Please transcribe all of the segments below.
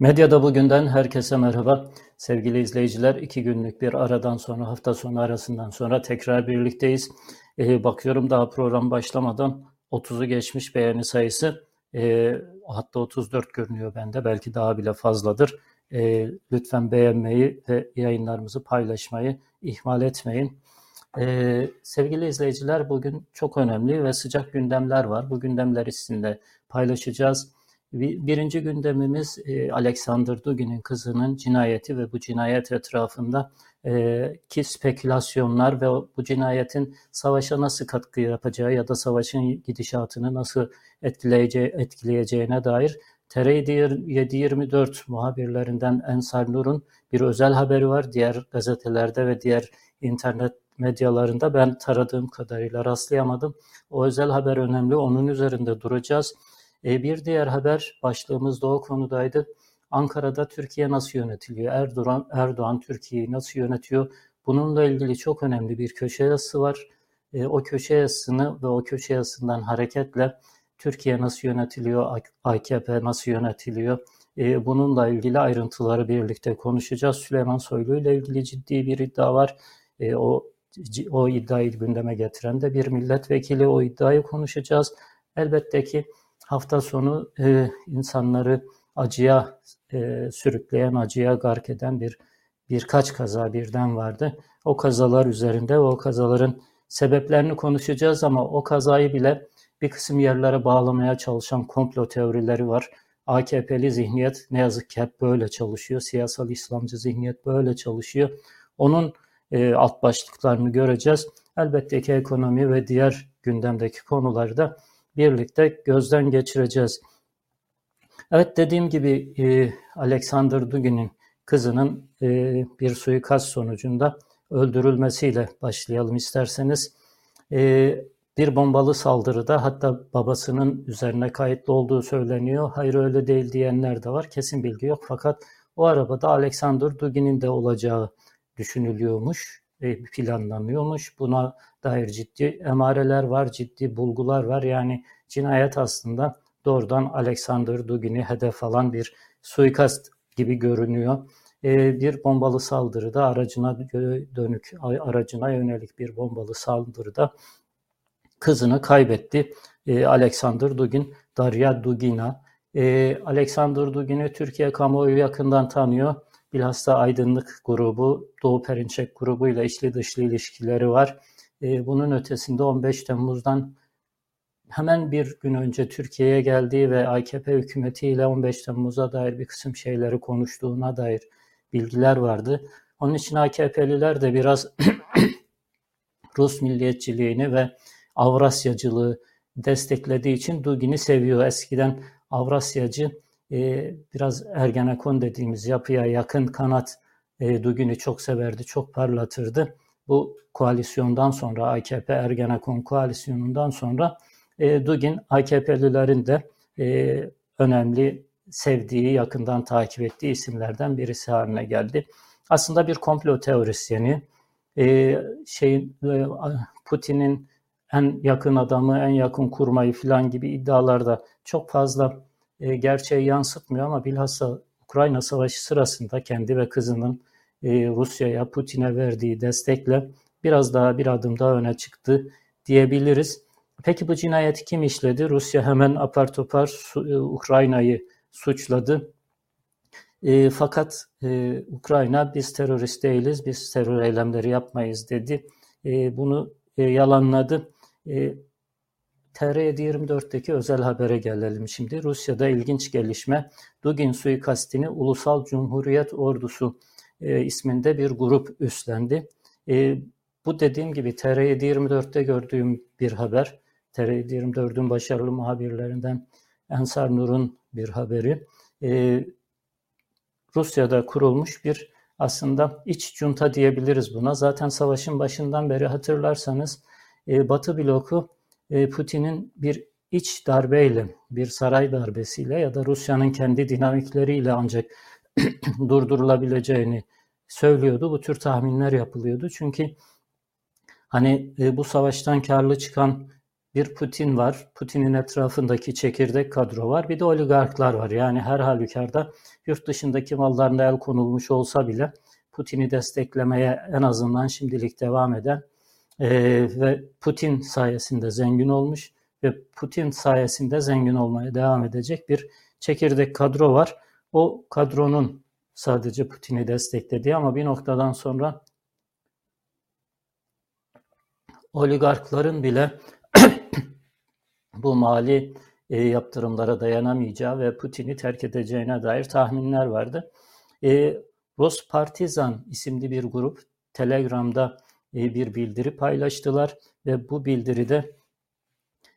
Medyada bugünden herkese merhaba. Sevgili izleyiciler, iki günlük bir aradan sonra, hafta sonu arasından sonra tekrar birlikteyiz. Ee, bakıyorum daha program başlamadan 30'u geçmiş beğeni sayısı. Ee, hatta 34 görünüyor bende, belki daha bile fazladır. Ee, lütfen beğenmeyi ve yayınlarımızı paylaşmayı ihmal etmeyin. Ee, sevgili izleyiciler, bugün çok önemli ve sıcak gündemler var. Bu gündemler sizinle paylaşacağız. Birinci gündemimiz e, Alexander Dugin'in kızının cinayeti ve bu cinayet etrafında e, ki spekülasyonlar ve bu cinayetin savaşa nasıl katkı yapacağı ya da savaşın gidişatını nasıl etkileyeceği, etkileyeceğine dair TR 724 muhabirlerinden Ensar Nur'un bir özel haberi var. Diğer gazetelerde ve diğer internet medyalarında ben taradığım kadarıyla rastlayamadım. O özel haber önemli. Onun üzerinde duracağız. E, bir diğer haber başlığımız da o konudaydı. Ankara'da Türkiye nasıl yönetiliyor? Erdoğan, Erdoğan Türkiye'yi nasıl yönetiyor? Bununla ilgili çok önemli bir köşe yazısı var. E, o köşe yazısını ve o köşe yazısından hareketle Türkiye nasıl yönetiliyor, AKP nasıl yönetiliyor? E, bununla ilgili ayrıntıları birlikte konuşacağız. Süleyman Soylu ile ilgili ciddi bir iddia var. O o iddiayı gündeme getiren de bir milletvekili o iddiayı konuşacağız. Elbette ki hafta sonu e, insanları acıya e, sürükleyen, acıya gark eden bir birkaç kaza birden vardı. O kazalar üzerinde o kazaların sebeplerini konuşacağız ama o kazayı bile bir kısım yerlere bağlamaya çalışan komplo teorileri var. AKP'li zihniyet ne yazık ki hep böyle çalışıyor. Siyasal İslamcı zihniyet böyle çalışıyor. Onun e, alt başlıklarını göreceğiz. Elbette ki ekonomi ve diğer gündemdeki konuları da birlikte gözden geçireceğiz. Evet dediğim gibi e, Alexander Dugin'in kızının e, bir suikast sonucunda öldürülmesiyle başlayalım isterseniz. E, bir bombalı saldırıda hatta babasının üzerine kayıtlı olduğu söyleniyor. Hayır öyle değil diyenler de var. Kesin bilgi yok fakat o arabada Alexander Dugin'in de olacağı düşünülüyormuş, e, planlanıyormuş. Buna dair ciddi emareler var, ciddi bulgular var. Yani cinayet aslında doğrudan Alexander Dugin'i hedef alan bir suikast gibi görünüyor. E, bir bombalı saldırıda aracına dönük, aracına yönelik bir bombalı saldırıda kızını kaybetti. E, Alexander Dugin, Darya Dugina. Alexander Dugin'i Türkiye kamuoyu yakından tanıyor. Bilhassa Aydınlık grubu, Doğu Perinçek grubuyla içli dışlı ilişkileri var. Ee, bunun ötesinde 15 Temmuz'dan hemen bir gün önce Türkiye'ye geldiği ve AKP hükümetiyle 15 Temmuz'a dair bir kısım şeyleri konuştuğuna dair bilgiler vardı. Onun için AKP'liler de biraz Rus milliyetçiliğini ve Avrasyacılığı desteklediği için Dugin'i seviyor. Eskiden Avrasyacı e, biraz Ergenekon dediğimiz yapıya yakın kanat e, Dugin'i çok severdi, çok parlatırdı. Bu koalisyondan sonra AKP Ergenekon koalisyonundan sonra e, Dugin AKP'lilerin de e, önemli sevdiği, yakından takip ettiği isimlerden birisi haline geldi. Aslında bir komplo teorisyeni, e, şeyin e, Putin'in en yakın adamı, en yakın kurmayı falan gibi iddialarda çok fazla e, gerçeği yansıtmıyor ama bilhassa Ukrayna Savaşı sırasında kendi ve kızının e, Rusya'ya, Putin'e verdiği destekle biraz daha bir adım daha öne çıktı diyebiliriz. Peki bu cinayeti kim işledi? Rusya hemen apar topar e, Ukrayna'yı suçladı. E, fakat e, Ukrayna biz terörist değiliz, biz terör eylemleri yapmayız dedi. E, bunu e, yalanladı. E, TR724'teki özel habere gelelim şimdi. Rusya'da ilginç gelişme. Dugin suikastini Ulusal Cumhuriyet Ordusu e, isminde bir grup üstlendi. E, bu dediğim gibi TR724'te gördüğüm bir haber. TR724'ün başarılı muhabirlerinden Ensar Nur'un bir haberi. E, Rusya'da kurulmuş bir aslında iç junta diyebiliriz buna. Zaten savaşın başından beri hatırlarsanız e, Batı bloku e, Putin'in bir iç darbeyle, bir saray darbesiyle ya da Rusya'nın kendi dinamikleriyle ancak durdurulabileceğini söylüyordu. Bu tür tahminler yapılıyordu. Çünkü hani e, bu savaştan karlı çıkan bir Putin var. Putin'in etrafındaki çekirdek kadro var. Bir de oligarklar var. Yani her halükarda yurt dışındaki mallarına el konulmuş olsa bile Putin'i desteklemeye en azından şimdilik devam eden e, ve Putin sayesinde zengin olmuş ve Putin sayesinde zengin olmaya devam edecek bir çekirdek kadro var. O kadronun sadece Putin'i desteklediği ama bir noktadan sonra oligarkların bile bu mali e, yaptırımlara dayanamayacağı ve Putin'i terk edeceğine dair tahminler vardı. E, Rospartizan isimli bir grup Telegram'da e, bir bildiri paylaştılar ve bu bildiride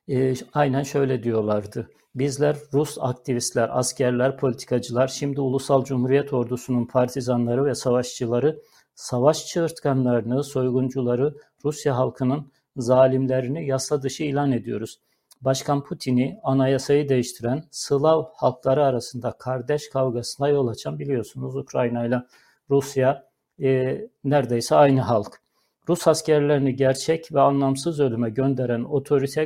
e, aynen şöyle diyorlardı. Bizler Rus aktivistler, askerler, politikacılar, şimdi Ulusal Cumhuriyet Ordusu'nun partizanları ve savaşçıları, savaş çığırtkanlarını, soyguncuları, Rusya halkının zalimlerini yasa dışı ilan ediyoruz. Başkan Putin'i anayasayı değiştiren Slav halkları arasında kardeş kavgasına yol açan biliyorsunuz Ukrayna ile Rusya e, neredeyse aynı halk. Rus askerlerini gerçek ve anlamsız ölüme gönderen otorite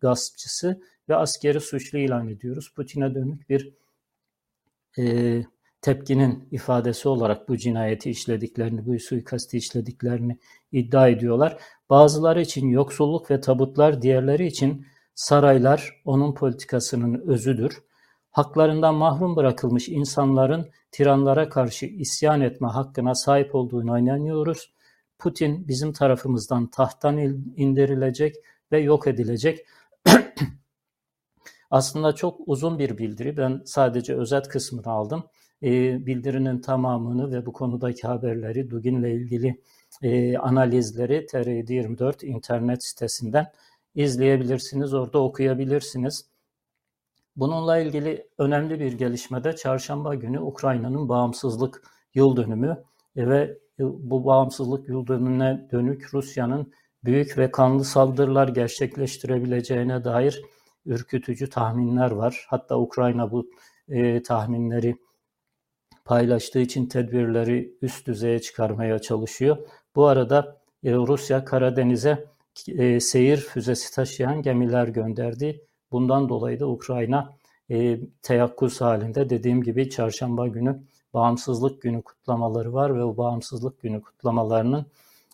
gaspçısı ve askeri suçlu ilan ediyoruz. Putin'e dönük bir e, tepkinin ifadesi olarak bu cinayeti işlediklerini, bu suikasti işlediklerini iddia ediyorlar. Bazıları için yoksulluk ve tabutlar, diğerleri için saraylar onun politikasının özüdür. Haklarından mahrum bırakılmış insanların tiranlara karşı isyan etme hakkına sahip olduğunu inanıyoruz. Putin bizim tarafımızdan tahttan indirilecek ve yok edilecek. Aslında çok uzun bir bildiri. Ben sadece özet kısmını aldım. E, bildirinin tamamını ve bu konudaki haberleri, Dugin'le ilgili e, analizleri TR24 internet sitesinden izleyebilirsiniz. Orada okuyabilirsiniz. Bununla ilgili önemli bir gelişmede çarşamba günü Ukrayna'nın bağımsızlık yıl dönümü ve bu bağımsızlık yıl dönümüne dönük Rusya'nın büyük ve kanlı saldırılar gerçekleştirebileceğine dair ürkütücü tahminler var. Hatta Ukrayna bu e, tahminleri paylaştığı için tedbirleri üst düzeye çıkarmaya çalışıyor. Bu arada e, Rusya Karadeniz'e e, seyir füzesi taşıyan gemiler gönderdi. Bundan dolayı da Ukrayna e, teyakkuz halinde dediğim gibi çarşamba günü bağımsızlık günü kutlamaları var ve o bağımsızlık günü kutlamalarının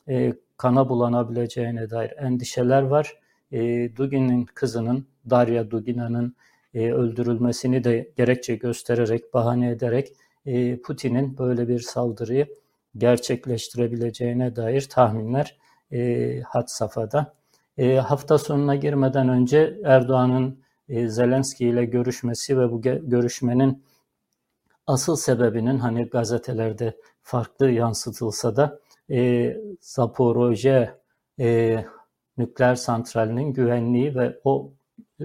e, kana bulanabileceğine dair endişeler var. E, Dugin'in kızının Darya Dugina'nın e, öldürülmesini de gerekçe göstererek, bahane ederek e, Putin'in böyle bir saldırıyı gerçekleştirebileceğine dair tahminler e, had safhada. E, hafta sonuna girmeden önce Erdoğan'ın e, Zelenski ile görüşmesi ve bu görüşmenin asıl sebebinin hani gazetelerde farklı yansıtılsa da e, Zaporoje e, nükleer santralinin güvenliği ve o e,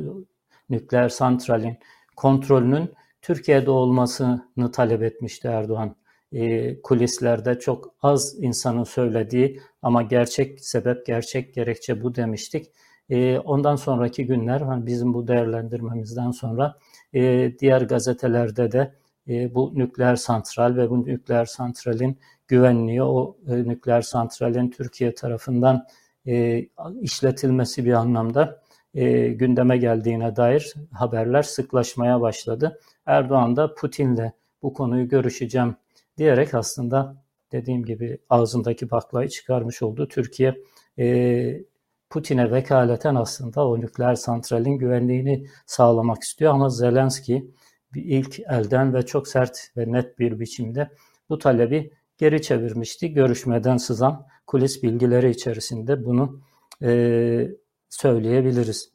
nükleer santralin kontrolünün Türkiye'de olmasını talep etmişti Erdoğan. E, kulislerde çok az insanın söylediği ama gerçek sebep, gerçek gerekçe bu demiştik. E, ondan sonraki günler hani bizim bu değerlendirmemizden sonra e, diğer gazetelerde de e, bu nükleer santral ve bu nükleer santralin güvenliği, o e, nükleer santralin Türkiye tarafından e, işletilmesi bir anlamda e, gündeme geldiğine dair haberler sıklaşmaya başladı. Erdoğan da Putin'le bu konuyu görüşeceğim diyerek aslında dediğim gibi ağzındaki baklayı çıkarmış oldu. Türkiye e, Putin'e vekaleten aslında o nükleer santralin güvenliğini sağlamak istiyor ama Zelenski ilk elden ve çok sert ve net bir biçimde bu talebi geri çevirmişti. Görüşmeden sızan kulis bilgileri içerisinde bunu e, söyleyebiliriz.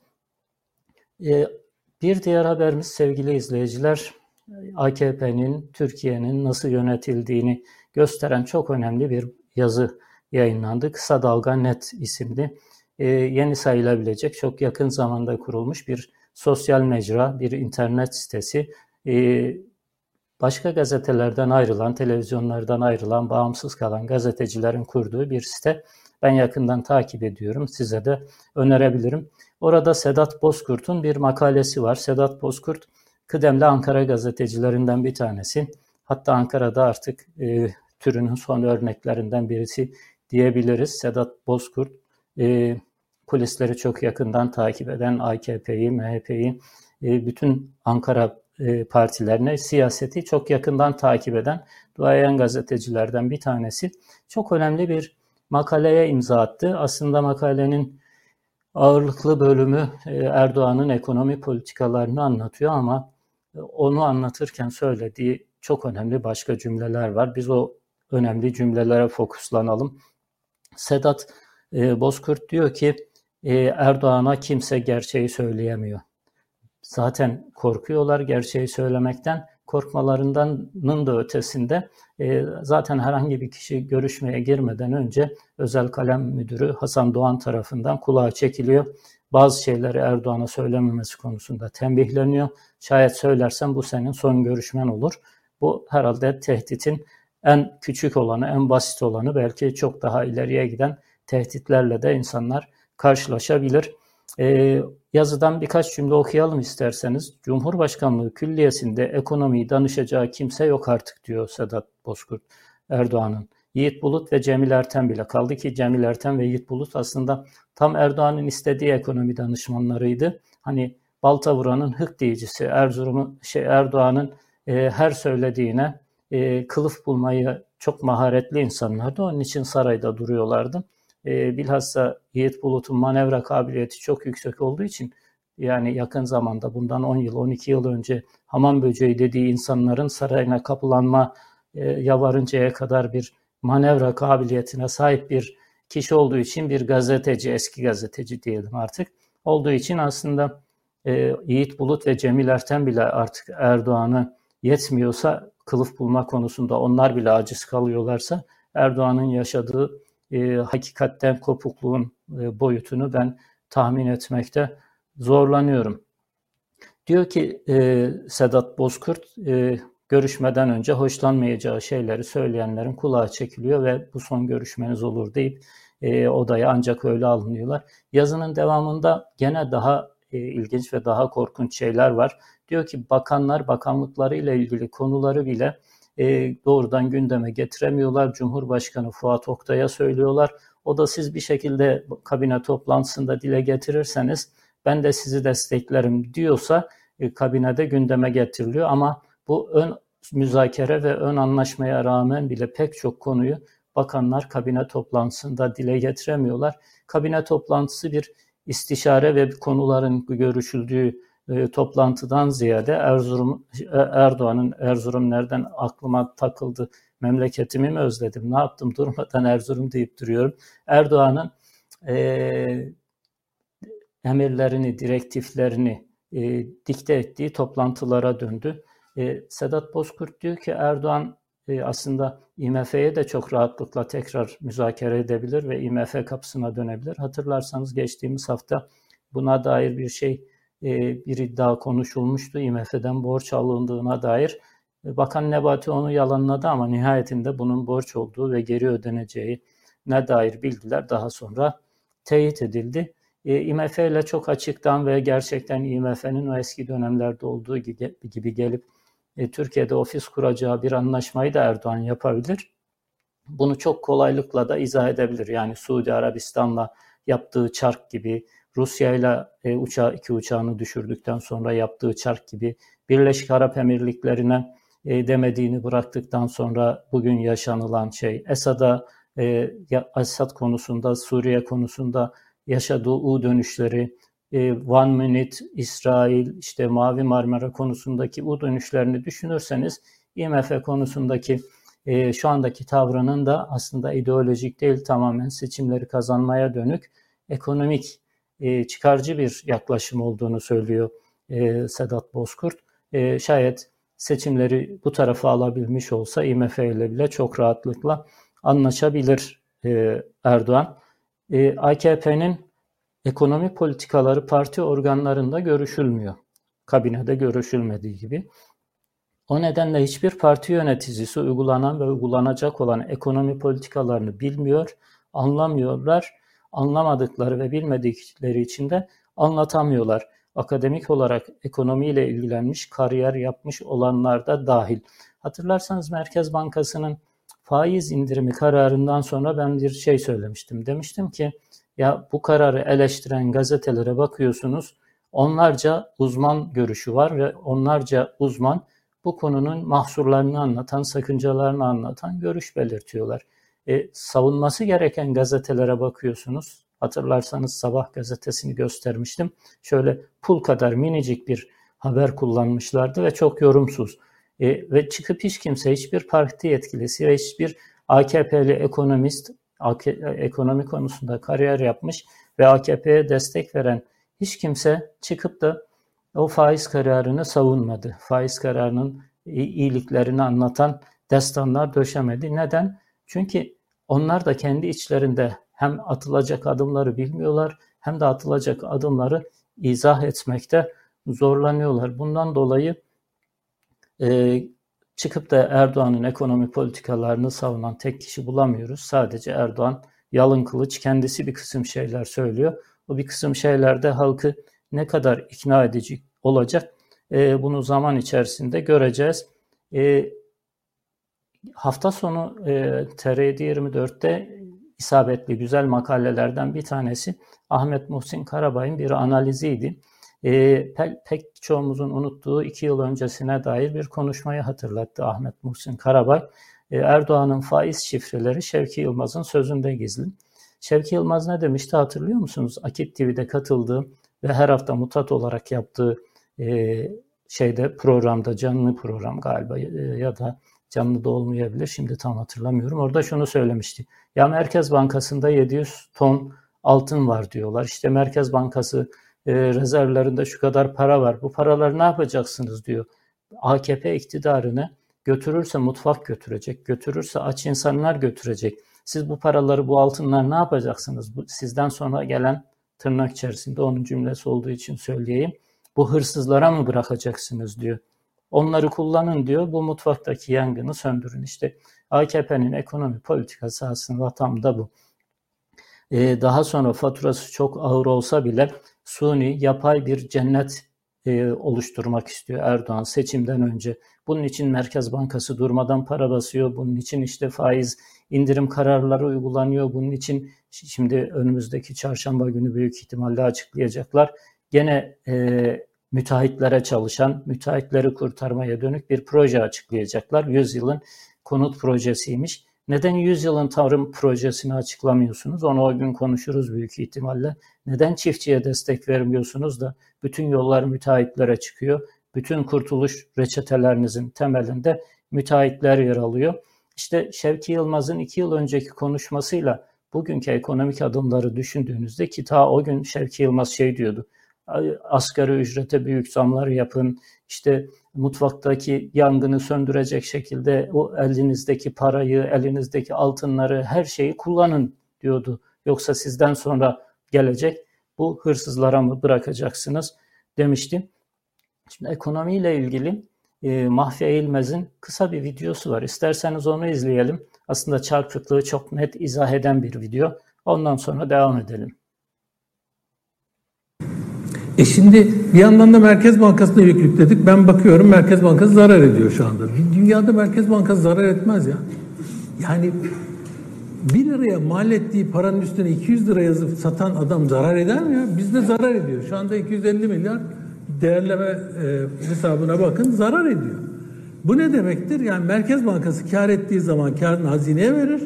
E, bir diğer haberimiz sevgili izleyiciler AKP'nin Türkiye'nin nasıl yönetildiğini gösteren çok önemli bir yazı yayınlandı. Kısa Dalga Net isimli e, yeni sayılabilecek çok yakın zamanda kurulmuş bir sosyal mecra, bir internet sitesi. E, başka gazetelerden ayrılan, televizyonlardan ayrılan, bağımsız kalan gazetecilerin kurduğu bir site. Ben yakından takip ediyorum. Size de önerebilirim. Orada Sedat Bozkurt'un bir makalesi var. Sedat Bozkurt kıdemli Ankara gazetecilerinden bir tanesi. Hatta Ankara'da artık e, türünün son örneklerinden birisi diyebiliriz. Sedat Bozkurt e, kulisleri çok yakından takip eden AKP'yi, MHP'yi, e, bütün Ankara e, partilerine siyaseti çok yakından takip eden duayen gazetecilerden bir tanesi çok önemli bir makaleye imza attı. Aslında makalenin ağırlıklı bölümü e, Erdoğan'ın ekonomi politikalarını anlatıyor ama onu anlatırken söylediği çok önemli başka cümleler var. Biz o önemli cümlelere fokuslanalım. Sedat Bozkurt diyor ki Erdoğan'a kimse gerçeği söyleyemiyor zaten korkuyorlar gerçeği söylemekten. Korkmalarının da ötesinde e, zaten herhangi bir kişi görüşmeye girmeden önce özel kalem müdürü Hasan Doğan tarafından kulağa çekiliyor. Bazı şeyleri Erdoğan'a söylememesi konusunda tembihleniyor. Şayet söylersen bu senin son görüşmen olur. Bu herhalde tehditin en küçük olanı, en basit olanı belki çok daha ileriye giden tehditlerle de insanlar karşılaşabilir. E, yazıdan birkaç cümle okuyalım isterseniz. Cumhurbaşkanlığı Külliyesi'nde ekonomiyi danışacağı kimse yok artık diyor Sedat Bozkurt Erdoğan'ın. Yiğit Bulut ve Cemil Erten bile kaldı ki Cemil Erten ve Yiğit Bulut aslında tam Erdoğan'ın istediği ekonomi danışmanlarıydı. Hani balta vuranın hık diyicisi Erzurum'un şey Erdoğan'ın e, her söylediğine e, kılıf bulmayı çok maharetli insanlardı. Onun için sarayda duruyorlardı. E, bilhassa Yiğit Bulut'un manevra kabiliyeti çok yüksek olduğu için yani yakın zamanda bundan 10 yıl 12 yıl önce hamam böceği dediği insanların sarayına kapılanma e, yavarıncaya kadar bir manevra kabiliyetine sahip bir kişi olduğu için bir gazeteci, eski gazeteci diyelim artık. Olduğu için aslında e, Yiğit Bulut ve Cemil Erten bile artık Erdoğan'ı yetmiyorsa kılıf bulma konusunda onlar bile aciz kalıyorlarsa Erdoğan'ın yaşadığı e, hakikatten kopukluğun e, boyutunu ben tahmin etmekte zorlanıyorum. Diyor ki e, Sedat Bozkurt, e, görüşmeden önce hoşlanmayacağı şeyleri söyleyenlerin kulağı çekiliyor ve bu son görüşmeniz olur deyip e, odaya ancak öyle alınıyorlar. Yazının devamında gene daha e, ilginç ve daha korkunç şeyler var. Diyor ki bakanlar bakanlıkları ile ilgili konuları bile e, doğrudan gündeme getiremiyorlar. Cumhurbaşkanı Fuat Oktay'a söylüyorlar. O da siz bir şekilde kabine toplantısında dile getirirseniz ben de sizi desteklerim diyorsa e, kabinede gündeme getiriliyor. Ama bu ön müzakere ve ön anlaşmaya rağmen bile pek çok konuyu bakanlar kabine toplantısında dile getiremiyorlar. Kabine toplantısı bir istişare ve konuların görüşüldüğü e, toplantıdan ziyade Erzurum e, Erdoğan'ın Erzurum nereden aklıma takıldı memleketimi mi özledim ne yaptım durmadan Erzurum deyip duruyorum. Erdoğan'ın e, emirlerini, direktiflerini e, dikte ettiği toplantılara döndü. E, Sedat Bozkurt diyor ki Erdoğan e, aslında IMF'ye de çok rahatlıkla tekrar müzakere edebilir ve IMF kapısına dönebilir. Hatırlarsanız geçtiğimiz hafta buna dair bir şey e, bir iddia konuşulmuştu. IMF'den borç alındığına dair. E, Bakan Nebati onu yalanladı ama nihayetinde bunun borç olduğu ve geri ödeneceği ne dair bilgiler daha sonra teyit edildi. E, IMF ile çok açıktan ve gerçekten IMF'nin o eski dönemlerde olduğu gibi gelip Türkiye'de ofis kuracağı bir anlaşmayı da Erdoğan yapabilir. Bunu çok kolaylıkla da izah edebilir. Yani Suudi Arabistan'la yaptığı çark gibi Rusya ile uçağı, iki uçağını düşürdükten sonra yaptığı çark gibi Birleşik Arap Emirlikleri'ne e, demediğini bıraktıktan sonra bugün yaşanılan şey Esad'a e, Esad konusunda Suriye konusunda yaşadığı U dönüşleri e, One Minute İsrail işte Mavi Marmara konusundaki U dönüşlerini düşünürseniz IMF konusundaki e, şu andaki tavrının da aslında ideolojik değil tamamen seçimleri kazanmaya dönük ekonomik e, çıkarcı bir yaklaşım olduğunu söylüyor e, Sedat Bozkurt. E, şayet seçimleri bu tarafa alabilmiş olsa IMF ile bile çok rahatlıkla anlaşabilir Erdoğan. AKP'nin ekonomi politikaları parti organlarında görüşülmüyor. Kabinede görüşülmediği gibi. O nedenle hiçbir parti yöneticisi uygulanan ve uygulanacak olan ekonomi politikalarını bilmiyor, anlamıyorlar anlamadıkları ve bilmedikleri için de anlatamıyorlar. Akademik olarak ekonomiyle ilgilenmiş, kariyer yapmış olanlar da dahil. Hatırlarsanız Merkez Bankası'nın faiz indirimi kararından sonra ben bir şey söylemiştim. Demiştim ki Ya bu kararı eleştiren gazetelere bakıyorsunuz. Onlarca uzman görüşü var ve onlarca uzman bu konunun mahsurlarını anlatan, sakıncalarını anlatan görüş belirtiyorlar. E, savunması gereken gazetelere bakıyorsunuz. Hatırlarsanız Sabah gazetesini göstermiştim. Şöyle pul kadar minicik bir haber kullanmışlardı ve çok yorumsuz. E, ve çıkıp hiç kimse, hiçbir parti yetkilisi ve hiçbir AKP'li ekonomist, AK, ekonomi konusunda kariyer yapmış ve AKP'ye destek veren hiç kimse çıkıp da o faiz kararını savunmadı. Faiz kararının iyiliklerini anlatan destanlar döşemedi. Neden? Çünkü onlar da kendi içlerinde hem atılacak adımları bilmiyorlar hem de atılacak adımları izah etmekte zorlanıyorlar. Bundan dolayı e, çıkıp da Erdoğan'ın ekonomi politikalarını savunan tek kişi bulamıyoruz. Sadece Erdoğan yalın kılıç kendisi bir kısım şeyler söylüyor. O bir kısım şeylerde halkı ne kadar ikna edici olacak e, bunu zaman içerisinde göreceğiz. E, hafta sonu e, TR 24'te isabetli güzel makalelerden bir tanesi Ahmet Muhsin Karabay'ın bir analiziydi. E, pe, pek çoğumuzun unuttuğu iki yıl öncesine dair bir konuşmayı hatırlattı Ahmet Muhsin Karabay. E, Erdoğan'ın faiz şifreleri Şevki Yılmaz'ın sözünde gizli. Şevki Yılmaz ne demişti hatırlıyor musunuz? Akit TV'de katıldığı ve her hafta mutat olarak yaptığı e, şeyde programda canlı program galiba e, ya da canlı da olmayabilir. Şimdi tam hatırlamıyorum. Orada şunu söylemişti. Ya Merkez Bankası'nda 700 ton altın var diyorlar. İşte Merkez Bankası e, rezervlerinde şu kadar para var. Bu paraları ne yapacaksınız diyor. AKP iktidarını götürürse mutfak götürecek, götürürse aç insanlar götürecek. Siz bu paraları, bu altınlar ne yapacaksınız? Bu, sizden sonra gelen tırnak içerisinde onun cümlesi olduğu için söyleyeyim. Bu hırsızlara mı bırakacaksınız diyor. Onları kullanın diyor. Bu mutfaktaki yangını söndürün. İşte AKP'nin ekonomi politikası aslında tam da bu. Ee, daha sonra faturası çok ağır olsa bile suni, yapay bir cennet e, oluşturmak istiyor Erdoğan seçimden önce. Bunun için Merkez Bankası durmadan para basıyor. Bunun için işte faiz indirim kararları uygulanıyor. Bunun için şimdi önümüzdeki çarşamba günü büyük ihtimalle açıklayacaklar. Gene e, müteahhitlere çalışan, müteahhitleri kurtarmaya dönük bir proje açıklayacaklar. 100 yılın konut projesiymiş. Neden 100 yılın tarım projesini açıklamıyorsunuz? Onu o gün konuşuruz büyük ihtimalle. Neden çiftçiye destek vermiyorsunuz da bütün yollar müteahhitlere çıkıyor? Bütün kurtuluş reçetelerinizin temelinde müteahhitler yer alıyor. İşte Şevki Yılmaz'ın iki yıl önceki konuşmasıyla bugünkü ekonomik adımları düşündüğünüzde ki ta o gün Şevki Yılmaz şey diyordu asgari ücrete büyük zamlar yapın, işte mutfaktaki yangını söndürecek şekilde o elinizdeki parayı, elinizdeki altınları, her şeyi kullanın diyordu. Yoksa sizden sonra gelecek bu hırsızlara mı bırakacaksınız demiştim. Şimdi ekonomiyle ilgili e, Mahfiye İlmez'in kısa bir videosu var. İsterseniz onu izleyelim. Aslında çarpıklığı çok net izah eden bir video. Ondan sonra devam edelim. E şimdi bir yandan da Merkez Bankası'na yük yükledik. Ben bakıyorum Merkez Bankası zarar ediyor şu anda. Dünyada Merkez Bankası zarar etmez ya. Yani bir liraya mal ettiği paranın üstüne 200 lira yazıp satan adam zarar eder mi ya? Bizde zarar ediyor. Şu anda 250 milyar değerleme e, hesabına bakın zarar ediyor. Bu ne demektir? Yani Merkez Bankası kar ettiği zaman karını hazineye verir.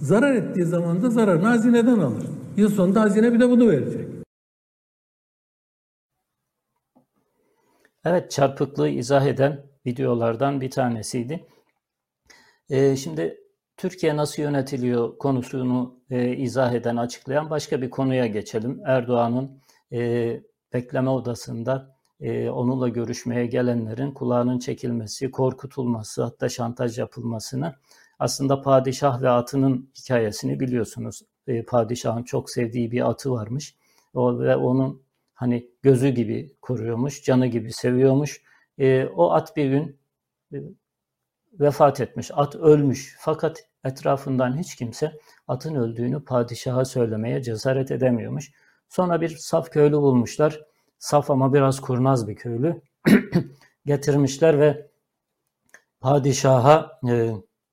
Zarar ettiği zaman da zararını hazineden alır. Yıl sonunda hazine bir de bunu verecek. Evet, çarpıklığı izah eden videolardan bir tanesiydi. Ee, şimdi Türkiye nasıl yönetiliyor konusunu e, izah eden, açıklayan başka bir konuya geçelim. Erdoğan'ın e, bekleme odasında e, onunla görüşmeye gelenlerin kulağının çekilmesi, korkutulması, hatta şantaj yapılmasını aslında padişah ve atının hikayesini biliyorsunuz. E, padişahın çok sevdiği bir atı varmış. Ve onun hani gözü gibi koruyormuş, canı gibi seviyormuş. E, o at bir gün e, vefat etmiş, at ölmüş. Fakat etrafından hiç kimse atın öldüğünü padişaha söylemeye cesaret edemiyormuş. Sonra bir saf köylü bulmuşlar. Saf ama biraz kurnaz bir köylü. Getirmişler ve padişaha e,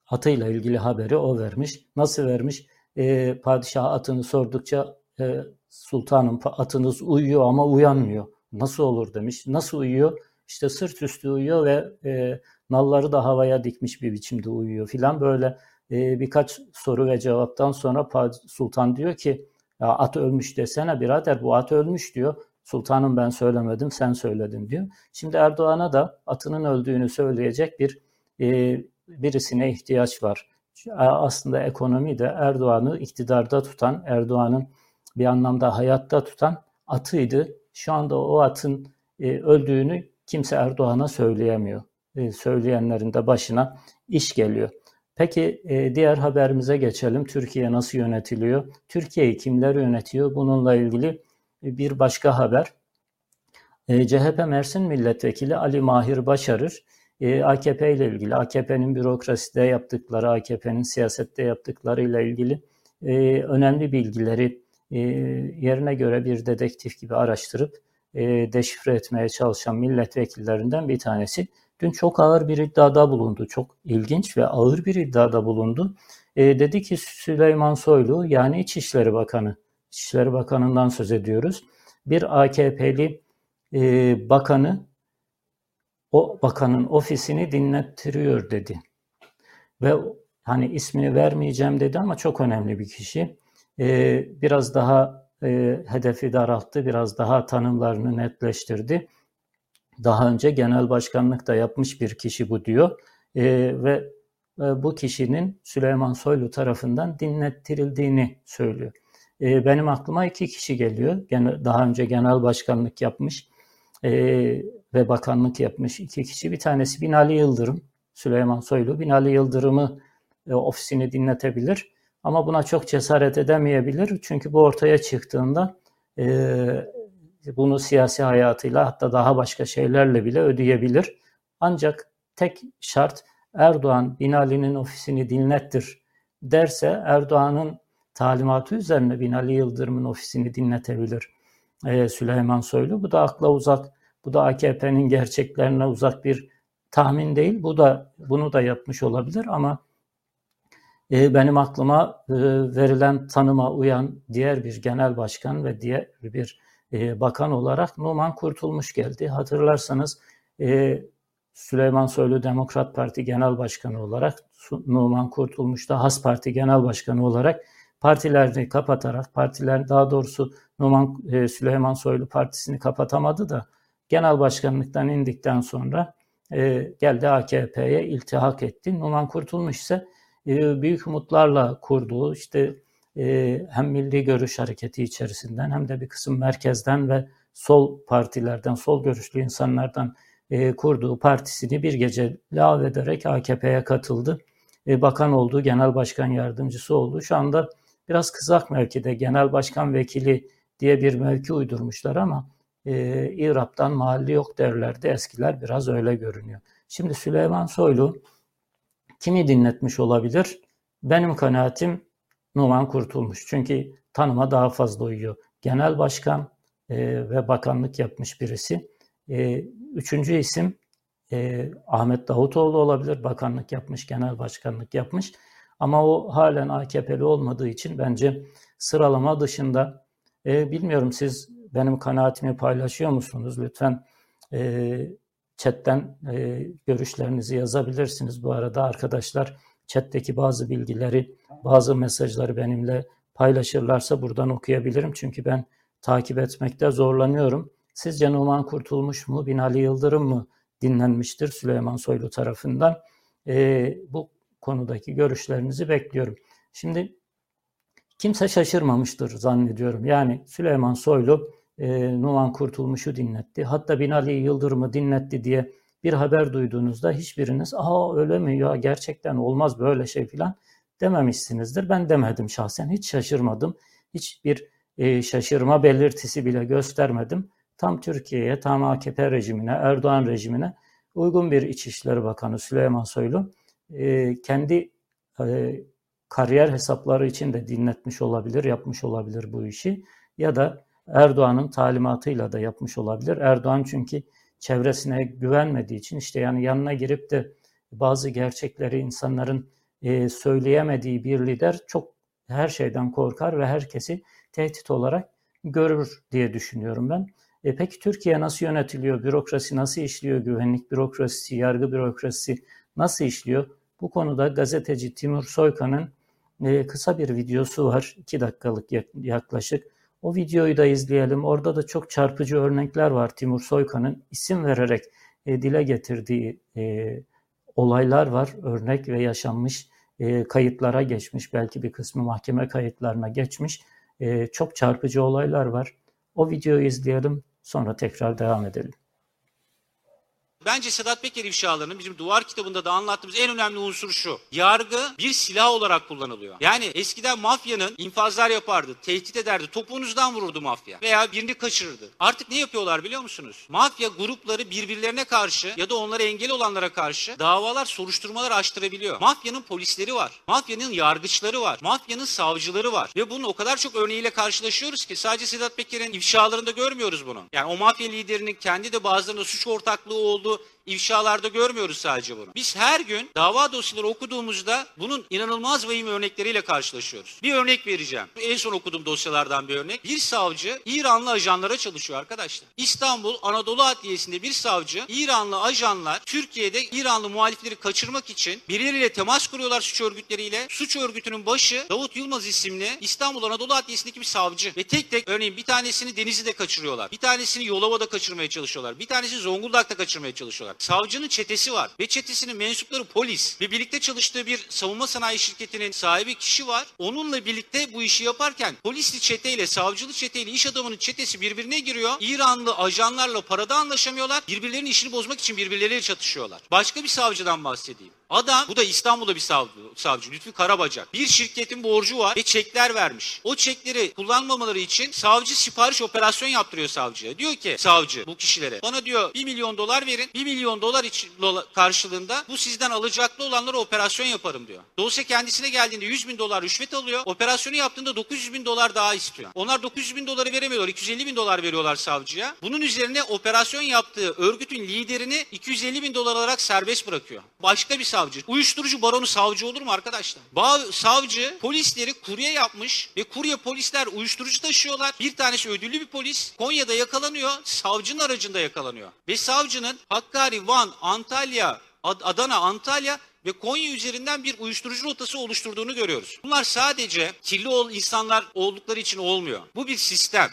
atıyla ilgili haberi o vermiş. Nasıl vermiş? E, padişah atını sordukça e, sultanım atınız uyuyor ama uyanmıyor. Nasıl olur demiş. Nasıl uyuyor? İşte sırt üstü uyuyor ve e, nalları da havaya dikmiş bir biçimde uyuyor filan böyle e, birkaç soru ve cevaptan sonra sultan diyor ki ya at ölmüş desene birader bu at ölmüş diyor. Sultanım ben söylemedim sen söyledin diyor. Şimdi Erdoğan'a da atının öldüğünü söyleyecek bir e, birisine ihtiyaç var. Aslında ekonomi de Erdoğan'ı iktidarda tutan, Erdoğan'ın bir anlamda hayatta tutan atıydı. Şu anda o atın e, öldüğünü kimse Erdoğan'a söyleyemiyor. E, söyleyenlerin de başına iş geliyor. Peki e, diğer haberimize geçelim. Türkiye nasıl yönetiliyor? Türkiye'yi kimler yönetiyor? Bununla ilgili bir başka haber. E, CHP Mersin Milletvekili Ali Mahir Başarır e, AKP ile ilgili, AKP'nin bürokraside yaptıkları, AKP'nin siyasette yaptıklarıyla ilgili e, önemli bilgileri e, yerine göre bir dedektif gibi araştırıp e, deşifre etmeye çalışan milletvekillerinden bir tanesi. Dün çok ağır bir iddiada bulundu. Çok ilginç ve ağır bir iddiada bulundu. E, dedi ki Süleyman Soylu yani İçişleri Bakanı, İçişleri Bakanı'ndan söz ediyoruz. Bir AKP'li e, bakanı o bakanın ofisini dinlettiriyor dedi. Ve hani ismini vermeyeceğim dedi ama çok önemli bir kişi. Ee, biraz daha e, hedefi daralttı, biraz daha tanımlarını netleştirdi. Daha önce genel başkanlık da yapmış bir kişi bu diyor. E, ve e, bu kişinin Süleyman Soylu tarafından dinlettirildiğini söylüyor. E, benim aklıma iki kişi geliyor. Daha önce genel başkanlık yapmış e, ve bakanlık yapmış iki kişi. Bir tanesi Binali Yıldırım, Süleyman Soylu. Binali Yıldırım'ı ofisini dinletebilir ama buna çok cesaret edemeyebilir. Çünkü bu ortaya çıktığında e, bunu siyasi hayatıyla hatta daha başka şeylerle bile ödeyebilir. Ancak tek şart Erdoğan Binali'nin ofisini dinlettir derse Erdoğan'ın talimatı üzerine Binali Yıldırım'ın ofisini dinletebilir e, Süleyman Soylu. Bu da akla uzak, bu da AKP'nin gerçeklerine uzak bir tahmin değil. Bu da bunu da yapmış olabilir ama benim aklıma e, verilen tanıma uyan diğer bir genel başkan ve diğer bir e, bakan olarak Numan Kurtulmuş geldi. Hatırlarsanız e, Süleyman Soylu Demokrat Parti Genel Başkanı olarak Numan Kurtulmuş da Has Parti Genel Başkanı olarak partilerini kapatarak partiler daha doğrusu Numan Süleyman Soylu partisini kapatamadı da genel başkanlıktan indikten sonra geldi AKP'ye iltihak etti. Numan Kurtulmuş ise e, büyük umutlarla kurduğu işte e, hem milli görüş hareketi içerisinden hem de bir kısım merkezden ve sol partilerden, sol görüşlü insanlardan e, kurduğu partisini bir gece lağvederek AKP'ye katıldı. E, bakan oldu, genel başkan yardımcısı oldu. Şu anda biraz kızak mevkide genel başkan vekili diye bir mevki uydurmuşlar ama e, İrab'dan mahalli yok derlerdi. Eskiler biraz öyle görünüyor. Şimdi Süleyman Soylu kimi dinletmiş olabilir? Benim kanaatim Numan Kurtulmuş. Çünkü tanıma daha fazla uyuyor. Genel başkan e, ve bakanlık yapmış birisi. E, üçüncü isim e, Ahmet Davutoğlu olabilir. Bakanlık yapmış, genel başkanlık yapmış. Ama o halen AKP'li olmadığı için bence sıralama dışında e, bilmiyorum siz benim kanaatimi paylaşıyor musunuz? Lütfen e, chatten e, görüşlerinizi yazabilirsiniz. Bu arada arkadaşlar chatteki bazı bilgileri, bazı mesajları benimle paylaşırlarsa buradan okuyabilirim. Çünkü ben takip etmekte zorlanıyorum. Sizce Numan Kurtulmuş mu, Binali Yıldırım mı dinlenmiştir Süleyman Soylu tarafından? E, bu konudaki görüşlerinizi bekliyorum. Şimdi kimse şaşırmamıştır zannediyorum. Yani Süleyman Soylu e, Numan Kurtulmuş'u dinletti. Hatta Binali Yıldırım'ı dinletti diye bir haber duyduğunuzda hiçbiriniz aa öyle mi ya gerçekten olmaz böyle şey filan dememişsinizdir. Ben demedim şahsen hiç şaşırmadım. Hiçbir e, şaşırma belirtisi bile göstermedim. Tam Türkiye'ye, tam AKP rejimine, Erdoğan rejimine uygun bir İçişleri Bakanı Süleyman Soylu e, kendi e, kariyer hesapları için de dinletmiş olabilir, yapmış olabilir bu işi. Ya da Erdoğan'ın talimatıyla da yapmış olabilir. Erdoğan çünkü çevresine güvenmediği için işte yani yanına girip de bazı gerçekleri insanların e, söyleyemediği bir lider çok her şeyden korkar ve herkesi tehdit olarak görür diye düşünüyorum ben. E peki Türkiye nasıl yönetiliyor? Bürokrasi nasıl işliyor? Güvenlik bürokrasisi, yargı bürokrasisi nasıl işliyor? Bu konuda gazeteci Timur Soykan'ın e, kısa bir videosu var. 2 dakikalık yaklaşık. O videoyu da izleyelim. Orada da çok çarpıcı örnekler var Timur Soykan'ın isim vererek e, dile getirdiği e, olaylar var. Örnek ve yaşanmış e, kayıtlara geçmiş. Belki bir kısmı mahkeme kayıtlarına geçmiş. E, çok çarpıcı olaylar var. O videoyu izleyelim. Sonra tekrar devam edelim. Bence Sedat Peker ifşalarının bizim duvar kitabında da anlattığımız en önemli unsur şu. Yargı bir silah olarak kullanılıyor. Yani eskiden mafyanın infazlar yapardı, tehdit ederdi, topuğunuzdan vururdu mafya veya birini kaçırırdı. Artık ne yapıyorlar biliyor musunuz? Mafya grupları birbirlerine karşı ya da onlara engel olanlara karşı davalar, soruşturmalar açtırabiliyor. Mafyanın polisleri var, mafyanın yargıçları var, mafyanın savcıları var ve bunun o kadar çok örneğiyle karşılaşıyoruz ki sadece Sedat Peker'in ifşalarında görmüyoruz bunu. Yani o mafya liderinin kendi de bazılarında suç ortaklığı olduğu pastor, ifşalarda görmüyoruz sadece bunu. Biz her gün dava dosyaları okuduğumuzda bunun inanılmaz vahim örnekleriyle karşılaşıyoruz. Bir örnek vereceğim. En son okuduğum dosyalardan bir örnek. Bir savcı İranlı ajanlara çalışıyor arkadaşlar. İstanbul Anadolu Adliyesi'nde bir savcı İranlı ajanlar Türkiye'de İranlı muhalifleri kaçırmak için birileriyle temas kuruyorlar suç örgütleriyle. Suç örgütünün başı Davut Yılmaz isimli İstanbul Anadolu Adliyesi'ndeki bir savcı. Ve tek tek örneğin bir tanesini Denizli'de kaçırıyorlar. Bir tanesini Yolova'da kaçırmaya çalışıyorlar. Bir tanesini Zonguldak'ta kaçırmaya çalışıyorlar. Savcının çetesi var ve çetesinin mensupları polis ve birlikte çalıştığı bir savunma sanayi şirketinin sahibi kişi var. Onunla birlikte bu işi yaparken polisli çeteyle, savcılı çeteyle iş adamının çetesi birbirine giriyor. İranlı ajanlarla parada anlaşamıyorlar. Birbirlerinin işini bozmak için birbirleriyle çatışıyorlar. Başka bir savcıdan bahsedeyim. Adam, bu da İstanbul'da bir savcı, savcı Lütfü Karabacak. Bir şirketin borcu var ve çekler vermiş. O çekleri kullanmamaları için savcı sipariş operasyon yaptırıyor savcıya. Diyor ki savcı bu kişilere bana diyor 1 milyon dolar verin. 1 milyon dolar için, karşılığında bu sizden alacaklı olanlara operasyon yaparım diyor. Dosya kendisine geldiğinde 100 bin dolar rüşvet alıyor. Operasyonu yaptığında 900 bin dolar daha istiyor. Onlar 900 bin doları veremiyorlar. 250 bin dolar veriyorlar savcıya. Bunun üzerine operasyon yaptığı örgütün liderini 250 bin dolar alarak serbest bırakıyor. Başka bir savcı savcı. Uyuşturucu baronu savcı olur mu arkadaşlar? Ba savcı polisleri kurye yapmış ve kurye polisler uyuşturucu taşıyorlar. Bir tanesi ödüllü bir polis Konya'da yakalanıyor. Savcının aracında yakalanıyor. Ve savcının Hakkari, Van, Antalya, Adana, Antalya ve Konya üzerinden bir uyuşturucu rotası oluşturduğunu görüyoruz. Bunlar sadece kirli ol insanlar oldukları için olmuyor. Bu bir sistem.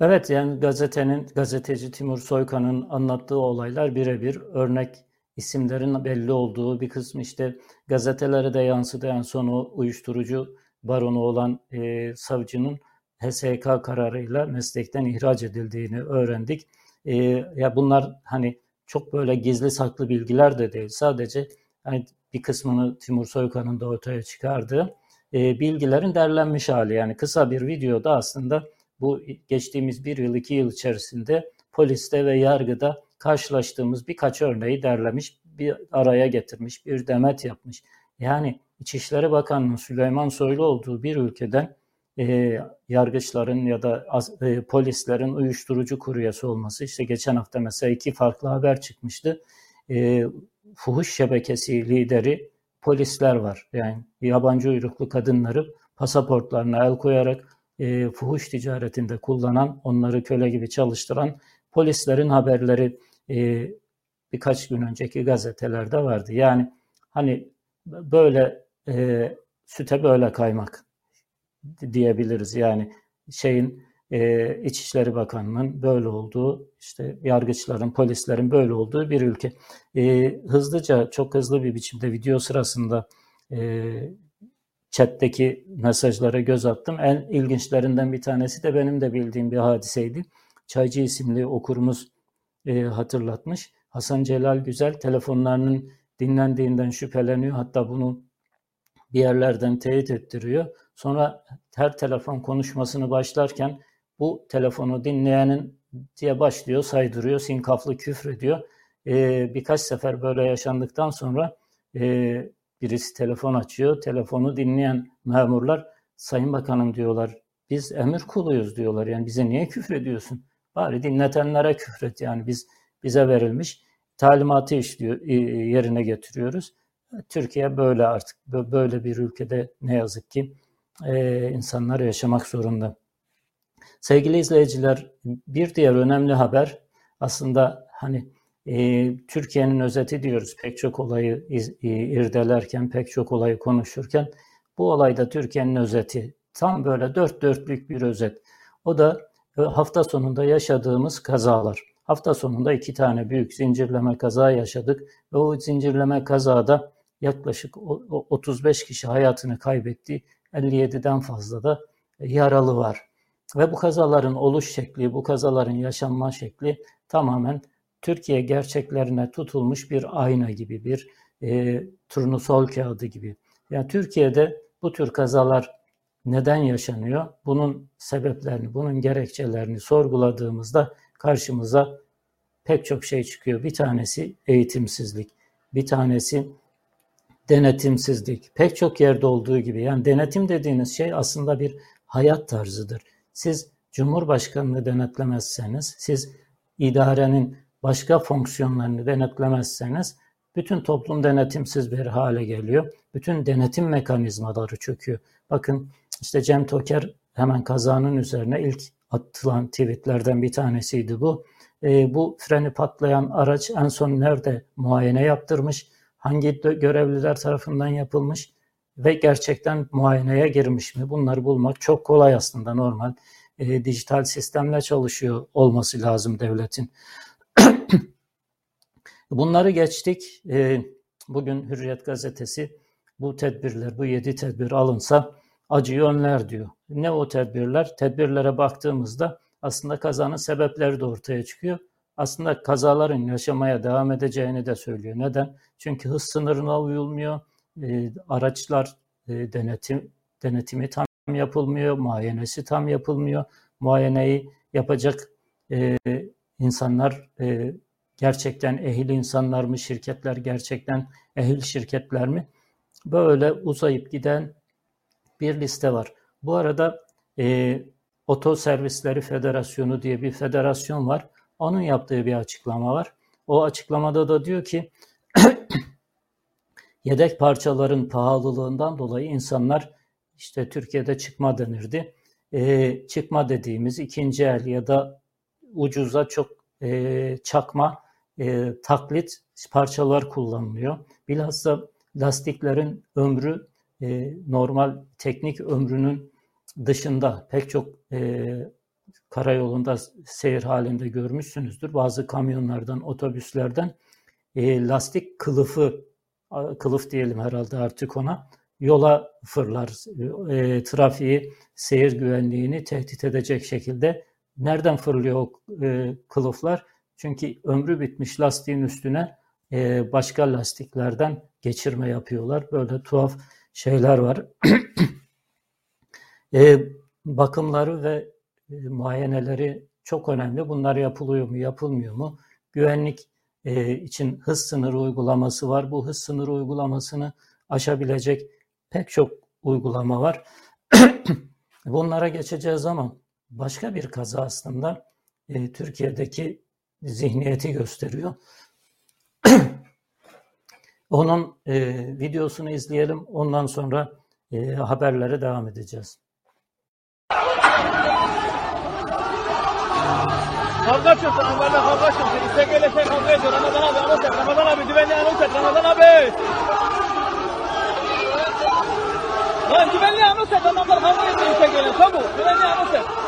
Evet yani gazetenin, gazeteci Timur Soykan'ın anlattığı olaylar birebir örnek isimlerin belli olduğu bir kısmı işte gazetelere de yansıdı en son o uyuşturucu baronu olan e, savcının HSK kararıyla meslekten ihraç edildiğini öğrendik. E, ya bunlar hani çok böyle gizli saklı bilgiler de değil. Sadece hani bir kısmını Timur Soykan'ın da ortaya çıkardığı e, bilgilerin derlenmiş hali. Yani kısa bir videoda aslında bu geçtiğimiz bir yıl, iki yıl içerisinde poliste ve yargıda karşılaştığımız birkaç örneği derlemiş, bir araya getirmiş, bir demet yapmış. Yani İçişleri Bakanı'nın Süleyman Soylu olduğu bir ülkeden e, yargıçların ya da e, polislerin uyuşturucu kuryesi olması. işte geçen hafta mesela iki farklı haber çıkmıştı. E, fuhuş şebekesi lideri polisler var. Yani yabancı uyruklu kadınları pasaportlarına el koyarak e, fuhuş ticaretinde kullanan, onları köle gibi çalıştıran polislerin haberleri e, birkaç gün önceki gazetelerde vardı. Yani hani böyle e, süte böyle kaymak diyebiliriz. Yani şeyin e, İçişleri Bakanı'nın böyle olduğu, işte yargıçların, polislerin böyle olduğu bir ülke. E, hızlıca, çok hızlı bir biçimde video sırasında e, chat'teki mesajlara göz attım. En ilginçlerinden bir tanesi de benim de bildiğim bir hadiseydi. Çaycı isimli okurumuz e, hatırlatmış. Hasan Celal Güzel telefonlarının dinlendiğinden şüpheleniyor. Hatta bunu bir yerlerden teyit ettiriyor. Sonra her telefon konuşmasını başlarken bu telefonu dinleyenin diye başlıyor, saydırıyor, sinkaflı küfrediyor. Ee, birkaç sefer böyle yaşandıktan sonra e, Birisi telefon açıyor. Telefonu dinleyen memurlar Sayın Bakanım diyorlar. Biz emir kuluyuz diyorlar. Yani bize niye küfrediyorsun? Bari dinletenlere küfret. Yani biz bize verilmiş talimatı işliyor, yerine getiriyoruz. Türkiye böyle artık böyle bir ülkede ne yazık ki e, insanlar yaşamak zorunda. Sevgili izleyiciler, bir diğer önemli haber aslında hani e, Türkiye'nin özeti diyoruz pek çok olayı iz, e, irdelerken, pek çok olayı konuşurken bu olayda Türkiye'nin özeti tam böyle dört dörtlük bir özet. O da e, hafta sonunda yaşadığımız kazalar. Hafta sonunda iki tane büyük zincirleme kaza yaşadık ve o zincirleme kazada yaklaşık 35 kişi hayatını kaybetti. 57'den fazla da yaralı var. Ve bu kazaların oluş şekli, bu kazaların yaşanma şekli tamamen Türkiye gerçeklerine tutulmuş bir ayna gibi, bir e, turnusol kağıdı gibi. Yani Türkiye'de bu tür kazalar neden yaşanıyor? Bunun sebeplerini, bunun gerekçelerini sorguladığımızda karşımıza pek çok şey çıkıyor. Bir tanesi eğitimsizlik, bir tanesi denetimsizlik. Pek çok yerde olduğu gibi yani denetim dediğiniz şey aslında bir hayat tarzıdır. Siz Cumhurbaşkanını denetlemezseniz, siz idarenin başka fonksiyonlarını denetlemezseniz bütün toplum denetimsiz bir hale geliyor. Bütün denetim mekanizmaları çöküyor. Bakın işte Cem Toker hemen kazanın üzerine ilk atılan tweetlerden bir tanesiydi bu. E, bu freni patlayan araç en son nerede muayene yaptırmış, hangi görevliler tarafından yapılmış ve gerçekten muayeneye girmiş mi? Bunları bulmak çok kolay aslında normal. E, dijital sistemle çalışıyor olması lazım devletin. Bunları geçtik. E, bugün Hürriyet gazetesi bu tedbirler, bu yedi tedbir alınsa acıyı önler diyor. Ne o tedbirler? Tedbirlere baktığımızda aslında kazanın sebepleri de ortaya çıkıyor. Aslında kazaların yaşamaya devam edeceğini de söylüyor. Neden? Çünkü hız sınırına uyulmuyor, e, araçlar e, denetim denetimi tam yapılmıyor, muayenesi tam yapılmıyor. Muayeneyi yapacak e, insanlar e, gerçekten ehil insanlar mı, şirketler gerçekten ehil şirketler mi? Böyle uzayıp giden bir liste var. Bu arada e, Oto Servisleri Federasyonu diye bir federasyon var. Onun yaptığı bir açıklama var. O açıklamada da diyor ki yedek parçaların pahalılığından dolayı insanlar işte Türkiye'de çıkma denirdi. E, çıkma dediğimiz ikinci el ya da ucuza çok e, çakma e, taklit parçalar kullanılıyor. Bilhassa lastiklerin ömrü e, normal teknik ömrünün dışında pek çok e, karayolunda seyir halinde görmüşsünüzdür. Bazı kamyonlardan, otobüslerden e, lastik kılıfı, kılıf diyelim herhalde artık ona, yola fırlar. E, trafiği, seyir güvenliğini tehdit edecek şekilde. Nereden fırlıyor o e, kılıflar? Çünkü ömrü bitmiş lastiğin üstüne e, başka lastiklerden geçirme yapıyorlar. Böyle tuhaf şeyler var. e, bakımları ve e, muayeneleri çok önemli. Bunlar yapılıyor mu, yapılmıyor mu? Güvenlik e, için hız sınırı uygulaması var. Bu hız sınırı uygulamasını aşabilecek pek çok uygulama var. Bunlara geçeceğiz ama başka bir kaza aslında e, Türkiye'deki zihniyeti gösteriyor. Onun e, videosunu izleyelim. Ondan sonra e, haberlere devam edeceğiz. Kavga çıktı, Ankara'da kavga çıktı. İstek ile şey kavga ediyor. Ramazan abi anons et. Ramazan abi güvenliği anons et. Ramazan abi. Lan güvenliği anons et. Adamlar kavga ediyor İstek ile. Çabuk. Güvenliği anons et.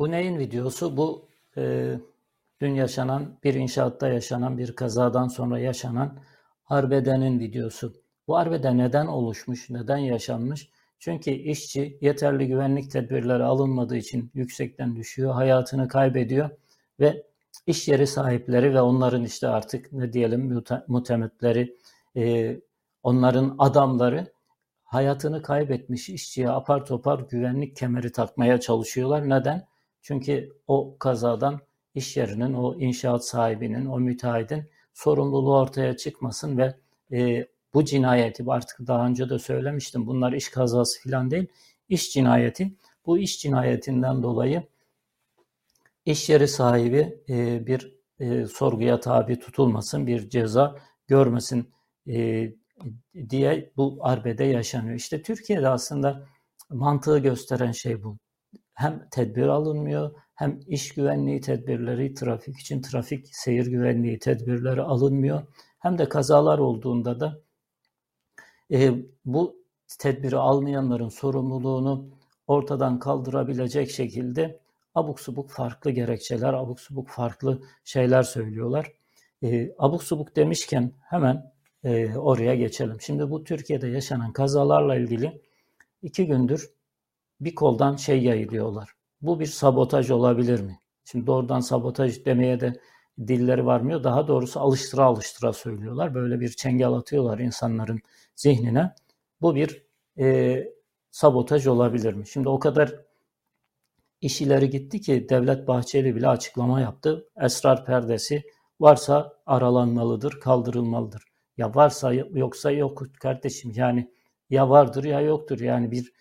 Bu neyin videosu? Bu e, dün yaşanan bir inşaatta yaşanan bir kazadan sonra yaşanan arbedenin videosu. Bu arbede neden oluşmuş, neden yaşanmış? Çünkü işçi yeterli güvenlik tedbirleri alınmadığı için yüksekten düşüyor, hayatını kaybediyor ve iş yeri sahipleri ve onların işte artık ne diyelim mutemetleri, e, onların adamları hayatını kaybetmiş işçiye apar topar güvenlik kemeri takmaya çalışıyorlar. Neden? Çünkü o kazadan iş yerinin, o inşaat sahibinin, o müteahhidin sorumluluğu ortaya çıkmasın ve e, bu cinayeti artık daha önce de söylemiştim bunlar iş kazası falan değil iş cinayeti bu iş cinayetinden dolayı iş yeri sahibi e, bir e, sorguya tabi tutulmasın bir ceza görmesin e, diye bu arbede yaşanıyor. İşte Türkiye'de aslında mantığı gösteren şey bu. Hem tedbir alınmıyor hem iş güvenliği tedbirleri, trafik için trafik seyir güvenliği tedbirleri alınmıyor. Hem de kazalar olduğunda da e, bu tedbiri almayanların sorumluluğunu ortadan kaldırabilecek şekilde abuk subuk farklı gerekçeler, abuk subuk farklı şeyler söylüyorlar. E, abuk subuk demişken hemen e, oraya geçelim. Şimdi bu Türkiye'de yaşanan kazalarla ilgili iki gündür bir koldan şey yayılıyorlar. Bu bir sabotaj olabilir mi? Şimdi doğrudan sabotaj demeye de dilleri varmıyor. Daha doğrusu alıştıra alıştıra söylüyorlar. Böyle bir çengel atıyorlar insanların zihnine. Bu bir e, sabotaj olabilir mi? Şimdi o kadar iş ileri gitti ki Devlet Bahçeli bile açıklama yaptı. Esrar perdesi varsa aralanmalıdır, kaldırılmalıdır. Ya varsa yoksa yok kardeşim. Yani ya vardır ya yoktur. Yani bir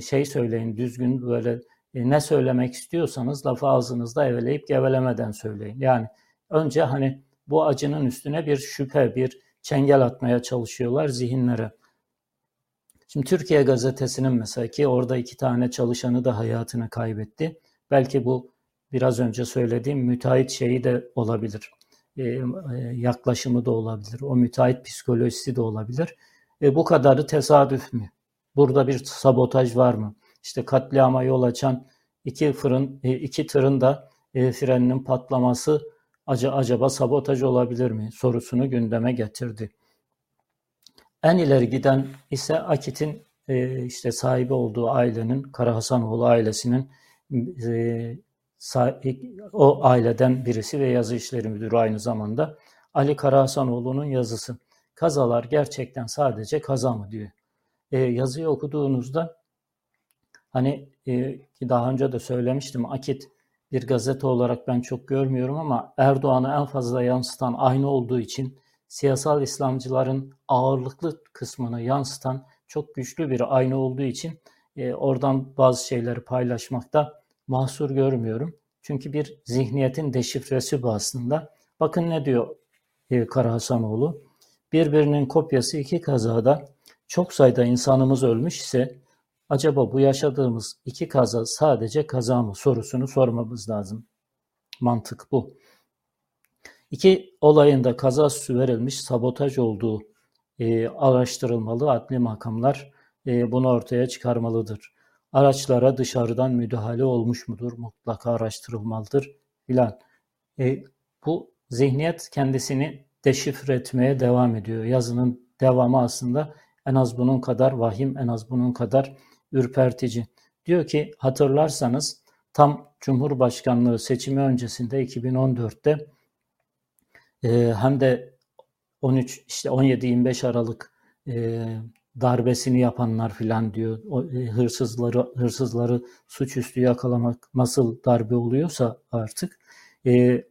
şey söyleyin düzgün böyle e, ne söylemek istiyorsanız lafı ağzınızda eveleyip gevelemeden söyleyin. Yani önce hani bu acının üstüne bir şüphe, bir çengel atmaya çalışıyorlar zihinlere. Şimdi Türkiye Gazetesi'nin mesela ki orada iki tane çalışanı da hayatını kaybetti. Belki bu biraz önce söylediğim müteahhit şeyi de olabilir. E, yaklaşımı da olabilir. O müteahhit psikolojisi de olabilir. E, bu kadarı tesadüf mü? Burada bir sabotaj var mı? İşte katliama yol açan iki fırın, e, iki tırın da e, freninin patlaması acaba sabotaj olabilir mi? sorusunu gündeme getirdi. En ileri giden ise Akit'in e, işte sahibi olduğu ailenin, Kara Hasanoğlu ailesinin o aileden birisi ve yazı işleri müdürü aynı zamanda Ali Kara Hasanoğlu'nun yazısı. Kazalar gerçekten sadece kaza mı diyor. E, yazıyı okuduğunuzda hani e, ki daha önce de söylemiştim Akit bir gazete olarak ben çok görmüyorum ama Erdoğan'ı en fazla yansıtan aynı olduğu için siyasal İslamcıların ağırlıklı kısmını yansıtan çok güçlü bir ayna olduğu için e, oradan bazı şeyleri paylaşmakta mahsur görmüyorum. Çünkü bir zihniyetin deşifresi bu aslında. Bakın ne diyor e, Kara Hasanoğlu. Birbirinin kopyası iki kazada çok sayıda insanımız ölmüş ise acaba bu yaşadığımız iki kaza sadece kaza mı sorusunu sormamız lazım. Mantık bu. İki olayında kazasüstü verilmiş sabotaj olduğu e, araştırılmalı. Adli makamlar e, bunu ortaya çıkarmalıdır. Araçlara dışarıdan müdahale olmuş mudur? Mutlaka araştırılmalıdır filan. E, bu zihniyet kendisini deşifre etmeye devam ediyor. Yazının devamı aslında en az bunun kadar vahim, en az bunun kadar ürpertici. Diyor ki hatırlarsanız tam Cumhurbaşkanlığı seçimi öncesinde 2014'te e, hem de 13 işte 17-25 Aralık e, darbesini yapanlar filan diyor. O, e, hırsızları hırsızları suçüstü yakalamak nasıl darbe oluyorsa artık e,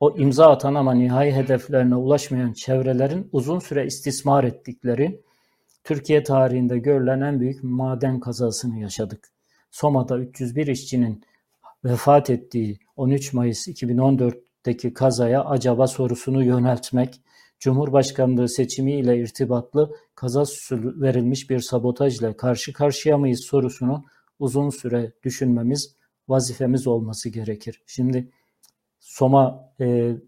o imza atan ama nihai hedeflerine ulaşmayan çevrelerin uzun süre istismar ettikleri Türkiye tarihinde görülen en büyük maden kazasını yaşadık. Soma'da 301 işçinin vefat ettiği 13 Mayıs 2014 deki kazaya acaba sorusunu yöneltmek, Cumhurbaşkanlığı seçimi ile irtibatlı kaza verilmiş bir sabotajla karşı karşıya mıyız sorusunu uzun süre düşünmemiz vazifemiz olması gerekir. Şimdi Soma'daki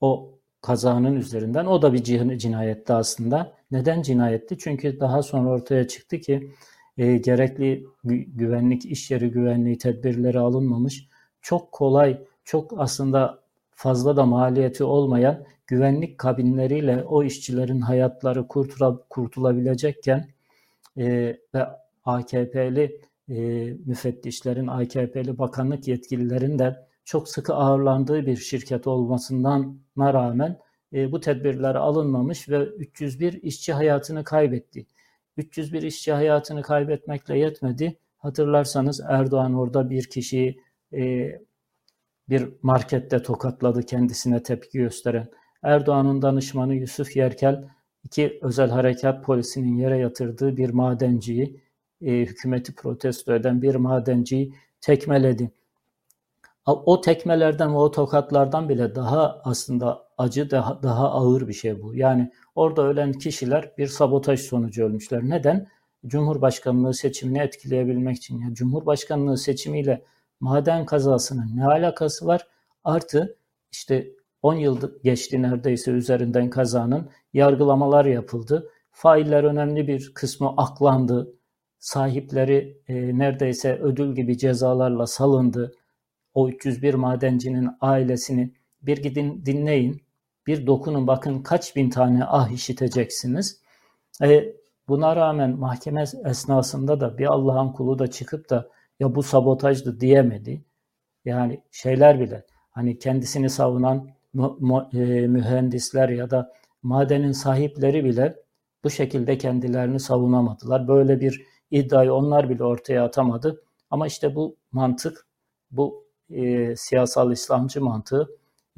o kazanın üzerinden o da bir cinayetti aslında. Neden cinayetti? Çünkü daha sonra ortaya çıktı ki e, gerekli güvenlik, iş yeri güvenliği tedbirleri alınmamış. Çok kolay çok aslında fazla da maliyeti olmayan güvenlik kabinleriyle o işçilerin hayatları kurtula, kurtulabilecekken e, ve AKP'li e, müfettişlerin, AKP'li bakanlık yetkililerin de çok sıkı ağırlandığı bir şirket olmasından rağmen e, bu tedbirler alınmamış ve 301 işçi hayatını kaybetti. 301 işçi hayatını kaybetmekle yetmedi. Hatırlarsanız Erdoğan orada bir kişiyi e, bir markette tokatladı kendisine tepki gösteren. Erdoğan'ın danışmanı Yusuf Yerkel iki özel harekat polisinin yere yatırdığı bir madenciyi, e, hükümeti protesto eden bir madenciyi tekmeledi. O tekmelerden ve o tokatlardan bile daha aslında acı, daha, daha ağır bir şey bu. Yani orada ölen kişiler bir sabotaj sonucu ölmüşler. Neden? Cumhurbaşkanlığı seçimini etkileyebilmek için. Yani Cumhurbaşkanlığı seçimiyle maden kazasının ne alakası var? Artı işte 10 yıl geçti neredeyse üzerinden kazanın. Yargılamalar yapıldı. Failler önemli bir kısmı aklandı. Sahipleri e, neredeyse ödül gibi cezalarla salındı. O 301 madencinin ailesini bir gidin dinleyin. Bir dokunun bakın kaç bin tane ah işiteceksiniz. E, buna rağmen mahkeme esnasında da bir Allah'ın kulu da çıkıp da ya bu sabotajdı diyemedi. Yani şeyler bile hani kendisini savunan e, mühendisler ya da madenin sahipleri bile bu şekilde kendilerini savunamadılar. Böyle bir iddiayı onlar bile ortaya atamadı. Ama işte bu mantık, bu e, siyasal İslamcı mantığı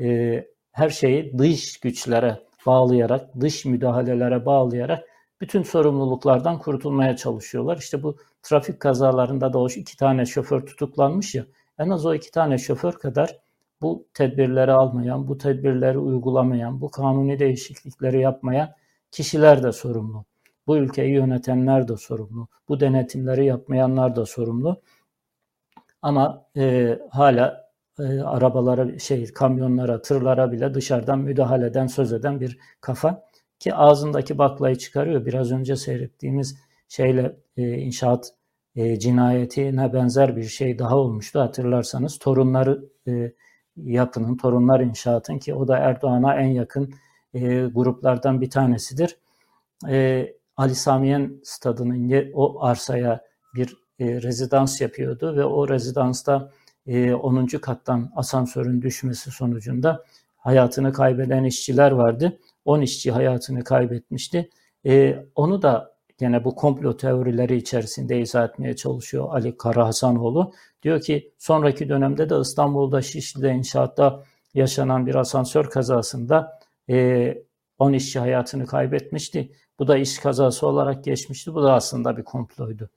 e, her şeyi dış güçlere bağlayarak, dış müdahalelere bağlayarak bütün sorumluluklardan kurtulmaya çalışıyorlar. İşte bu trafik kazalarında da o iki tane şoför tutuklanmış ya, en az o iki tane şoför kadar bu tedbirleri almayan, bu tedbirleri uygulamayan, bu kanuni değişiklikleri yapmayan kişiler de sorumlu. Bu ülkeyi yönetenler de sorumlu. Bu denetimleri yapmayanlar da sorumlu. Ama e, hala e, arabalara, şey kamyonlara, tırlara bile dışarıdan müdahaleden söz eden bir kafa ki ağzındaki baklayı çıkarıyor. Biraz önce seyrettiğimiz şeyle e, inşaat e, cinayetine benzer bir şey daha olmuştu hatırlarsanız. Torunları e, yapının, torunlar inşaatın ki o da Erdoğan'a en yakın e, gruplardan bir tanesidir. E, Ali Samiyen stadının o arsaya bir e, rezidans yapıyordu ve o rezidansta 10. kattan asansörün düşmesi sonucunda hayatını kaybeden işçiler vardı. 10 işçi hayatını kaybetmişti. E, onu da gene bu komplo teorileri içerisinde izah etmeye çalışıyor Ali Karahasanoğlu. Diyor ki sonraki dönemde de İstanbul'da Şişli'de inşaatta yaşanan bir asansör kazasında e, 10 işçi hayatını kaybetmişti. Bu da iş kazası olarak geçmişti. Bu da aslında bir komploydu.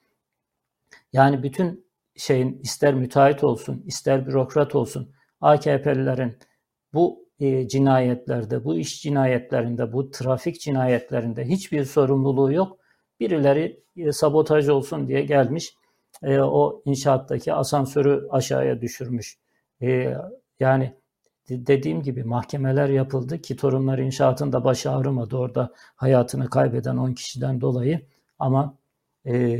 Yani bütün şeyin ister müteahhit olsun, ister bürokrat olsun, AKP'lilerin bu e, cinayetlerde, bu iş cinayetlerinde, bu trafik cinayetlerinde hiçbir sorumluluğu yok. Birileri e, sabotaj olsun diye gelmiş, e, o inşaattaki asansörü aşağıya düşürmüş. E, yani dediğim gibi mahkemeler yapıldı ki torunlar inşaatında başı ağrımadı orada hayatını kaybeden 10 kişiden dolayı ama e,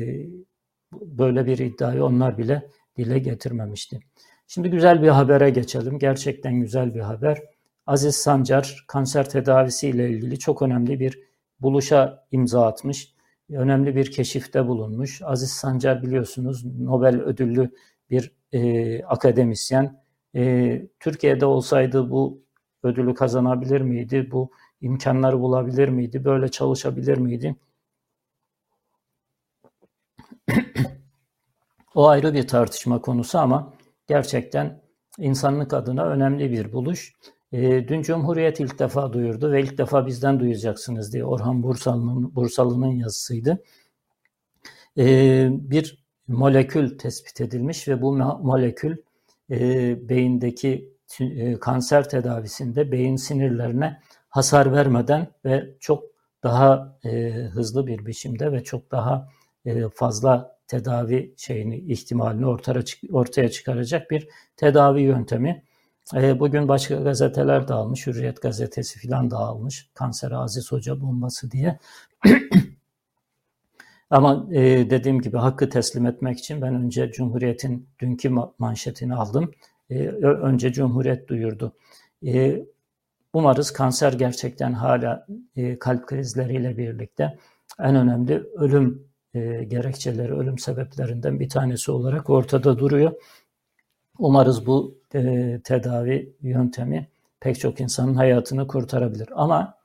böyle bir iddiayı onlar bile dile getirmemişti. Şimdi güzel bir habere geçelim. Gerçekten güzel bir haber. Aziz Sancar kanser tedavisiyle ilgili çok önemli bir buluşa imza atmış. Önemli bir keşifte bulunmuş. Aziz Sancar biliyorsunuz Nobel ödüllü bir e, akademisyen. E, Türkiye'de olsaydı bu ödülü kazanabilir miydi? Bu imkanları bulabilir miydi? Böyle çalışabilir miydi? O ayrı bir tartışma konusu ama gerçekten insanlık adına önemli bir buluş. E, dün Cumhuriyet ilk defa duyurdu ve ilk defa bizden duyacaksınız diye Orhan Bursalı'nın Bursalı'nın yazısıydı. E, bir molekül tespit edilmiş ve bu molekül e, beyindeki e, kanser tedavisinde beyin sinirlerine hasar vermeden ve çok daha e, hızlı bir biçimde ve çok daha e, fazla tedavi şeyini ihtimalini ortaya ortaya çıkaracak bir tedavi yöntemi. E, bugün başka gazeteler de almış, Hürriyet gazetesi filan da almış. Kanser Aziz Hoca bombası diye. Ama e, dediğim gibi hakkı teslim etmek için ben önce Cumhuriyet'in dünkü manşetini aldım. E, önce Cumhuriyet duyurdu. Umarız kanser gerçekten hala kalp krizleriyle birlikte en önemli ölüm e, gerekçeleri, ölüm sebeplerinden bir tanesi olarak ortada duruyor. Umarız bu e, tedavi yöntemi pek çok insanın hayatını kurtarabilir. Ama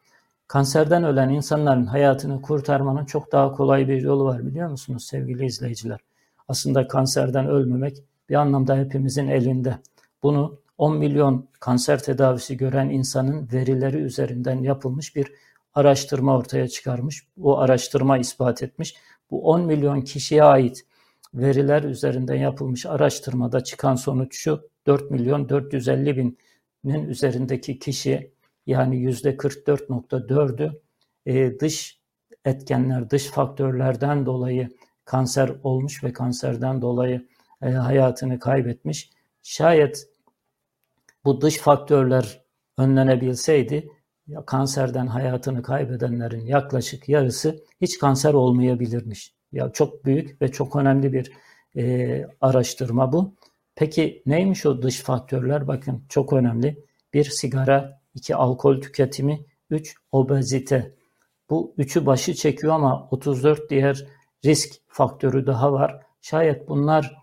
kanserden ölen insanların hayatını kurtarmanın çok daha kolay bir yolu var biliyor musunuz sevgili izleyiciler? Aslında kanserden ölmemek bir anlamda hepimizin elinde. Bunu 10 milyon kanser tedavisi gören insanın verileri üzerinden yapılmış bir araştırma ortaya çıkarmış. Bu araştırma ispat etmiş. Bu 10 milyon kişiye ait veriler üzerinden yapılmış araştırmada çıkan sonuç şu. 4 milyon 450 binin üzerindeki kişi yani yüzde 44.4'ü e, dış etkenler, dış faktörlerden dolayı kanser olmuş ve kanserden dolayı e, hayatını kaybetmiş. Şayet bu dış faktörler önlenebilseydi kanserden hayatını kaybedenlerin yaklaşık yarısı hiç kanser olmayabilirmiş. Ya çok büyük ve çok önemli bir e, araştırma bu. Peki neymiş o dış faktörler? Bakın çok önemli. Bir sigara, iki alkol tüketimi, üç obezite. Bu üçü başı çekiyor ama 34 diğer risk faktörü daha var. Şayet bunlar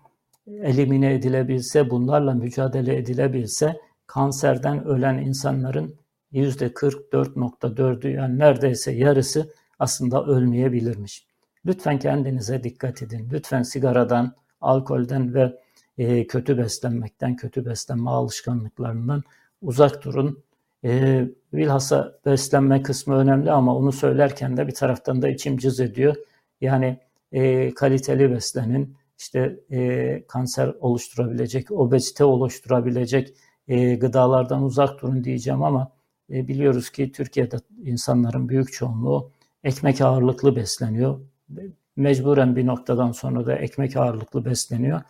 elimine edilebilse, bunlarla mücadele edilebilse kanserden ölen insanların %44.4'ü yani neredeyse yarısı aslında ölmeyebilirmiş. Lütfen kendinize dikkat edin. Lütfen sigaradan, alkolden ve e, kötü beslenmekten, kötü beslenme alışkanlıklarından uzak durun. E, bilhassa beslenme kısmı önemli ama onu söylerken de bir taraftan da içim cız ediyor. Yani e, kaliteli beslenin, işte e, kanser oluşturabilecek, obezite oluşturabilecek e, gıdalardan uzak durun diyeceğim ama e, biliyoruz ki Türkiye'de insanların büyük çoğunluğu ekmek ağırlıklı besleniyor. Mecburen bir noktadan sonra da ekmek ağırlıklı besleniyor.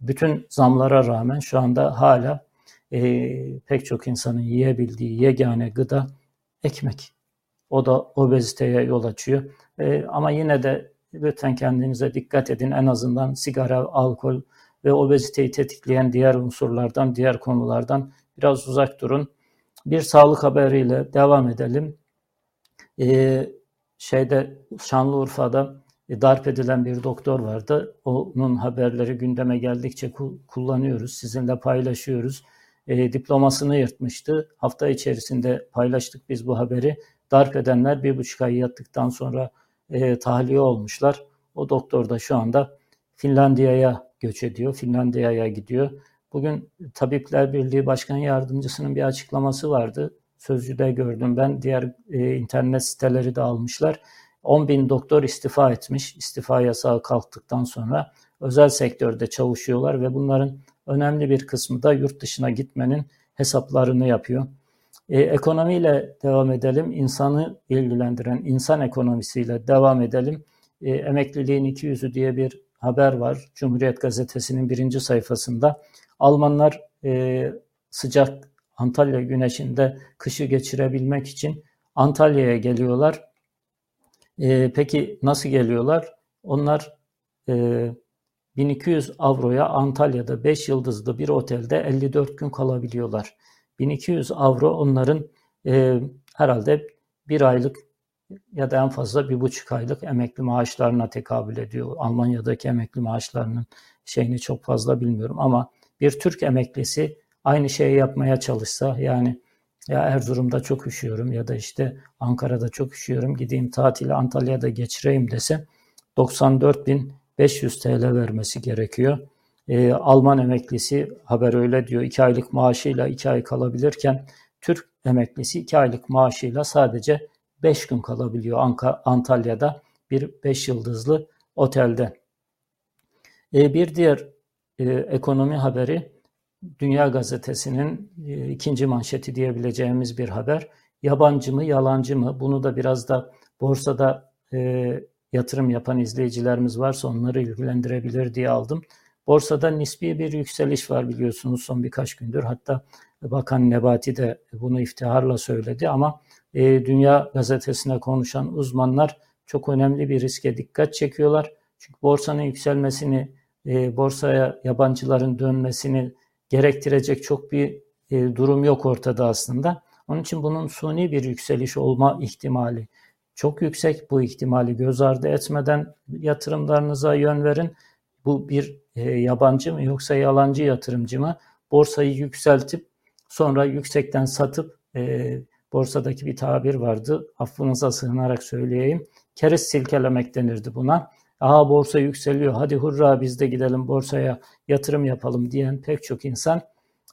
Bütün zamlara rağmen şu anda hala e, pek çok insanın yiyebildiği yegane gıda ekmek. O da obeziteye yol açıyor. E, ama yine de lütfen kendinize dikkat edin. En azından sigara, alkol ve obeziteyi tetikleyen diğer unsurlardan, diğer konulardan biraz uzak durun. Bir sağlık haberiyle devam edelim. Ee, şeyde Şanlıurfa'da darp edilen bir doktor vardı. Onun haberleri gündeme geldikçe kullanıyoruz, sizinle paylaşıyoruz. E, diplomasını yırtmıştı. Hafta içerisinde paylaştık biz bu haberi. Darp edenler bir buçuk ay yattıktan sonra e, tahliye olmuşlar. O doktor da şu anda Finlandiya'ya göç ediyor, Finlandiya'ya gidiyor. Bugün Tabipler Birliği Başkan Yardımcısının bir açıklaması vardı. Sözcüde gördüm ben. Diğer e, internet siteleri de almışlar. 10 bin doktor istifa etmiş. İstifa yasağı kalktıktan sonra özel sektörde çalışıyorlar ve bunların önemli bir kısmı da yurt dışına gitmenin hesaplarını yapıyor. E, ekonomiyle devam edelim. İnsanı ilgilendiren insan ekonomisiyle devam edelim. E, emekliliğin iki yüzü diye bir haber var. Cumhuriyet Gazetesi'nin birinci sayfasında. Almanlar e, sıcak Antalya güneşinde kışı geçirebilmek için Antalya'ya geliyorlar. E, peki nasıl geliyorlar? Onlar e, 1200 avroya Antalya'da 5 yıldızlı bir otelde 54 gün kalabiliyorlar. 1200 avro onların e, herhalde bir aylık ya da en fazla bir buçuk aylık emekli maaşlarına tekabül ediyor. Almanya'daki emekli maaşlarının şeyini çok fazla bilmiyorum ama bir Türk emeklisi aynı şeyi yapmaya çalışsa yani ya Erzurum'da çok üşüyorum ya da işte Ankara'da çok üşüyorum gideyim tatili Antalya'da geçireyim dese 94.500 TL vermesi gerekiyor. Ee, Alman emeklisi haber öyle diyor 2 aylık maaşıyla 2 ay kalabilirken Türk emeklisi 2 aylık maaşıyla sadece 5 gün kalabiliyor Antalya'da bir 5 yıldızlı otelde. E, bir diğer e, ekonomi haberi Dünya Gazetesi'nin e, ikinci manşeti diyebileceğimiz bir haber. Yabancı mı, yalancı mı? Bunu da biraz da borsada e, yatırım yapan izleyicilerimiz varsa onları ilgilendirebilir diye aldım. Borsada nispi bir yükseliş var biliyorsunuz son birkaç gündür. Hatta Bakan Nebati de bunu iftiharla söyledi ama Dünya Gazetesi'ne konuşan uzmanlar çok önemli bir riske dikkat çekiyorlar. Çünkü borsanın yükselmesini, e, borsaya yabancıların dönmesini gerektirecek çok bir e, durum yok ortada aslında. Onun için bunun suni bir yükseliş olma ihtimali çok yüksek. Bu ihtimali göz ardı etmeden yatırımlarınıza yön verin. Bu bir e, yabancı mı yoksa yalancı yatırımcı mı? Borsayı yükseltip sonra yüksekten satıp e, borsadaki bir tabir vardı. Affınıza sığınarak söyleyeyim. Keriz silkelemek denirdi buna. Aha borsa yükseliyor hadi hurra biz de gidelim borsaya yatırım yapalım diyen pek çok insan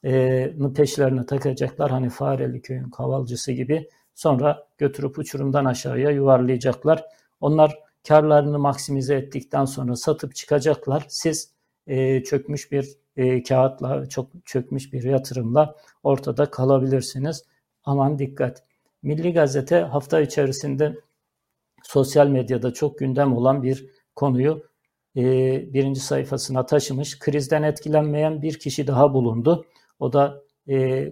e, peşlerine takacaklar. Hani Fareli köyün kavalcısı gibi. Sonra götürüp uçurumdan aşağıya yuvarlayacaklar. Onlar karlarını maksimize ettikten sonra satıp çıkacaklar. Siz e, çökmüş bir e, kağıtla, çok çökmüş bir yatırımla ortada kalabilirsiniz. Aman dikkat. Milli Gazete hafta içerisinde sosyal medyada çok gündem olan bir konuyu e, birinci sayfasına taşımış. Krizden etkilenmeyen bir kişi daha bulundu. O da e,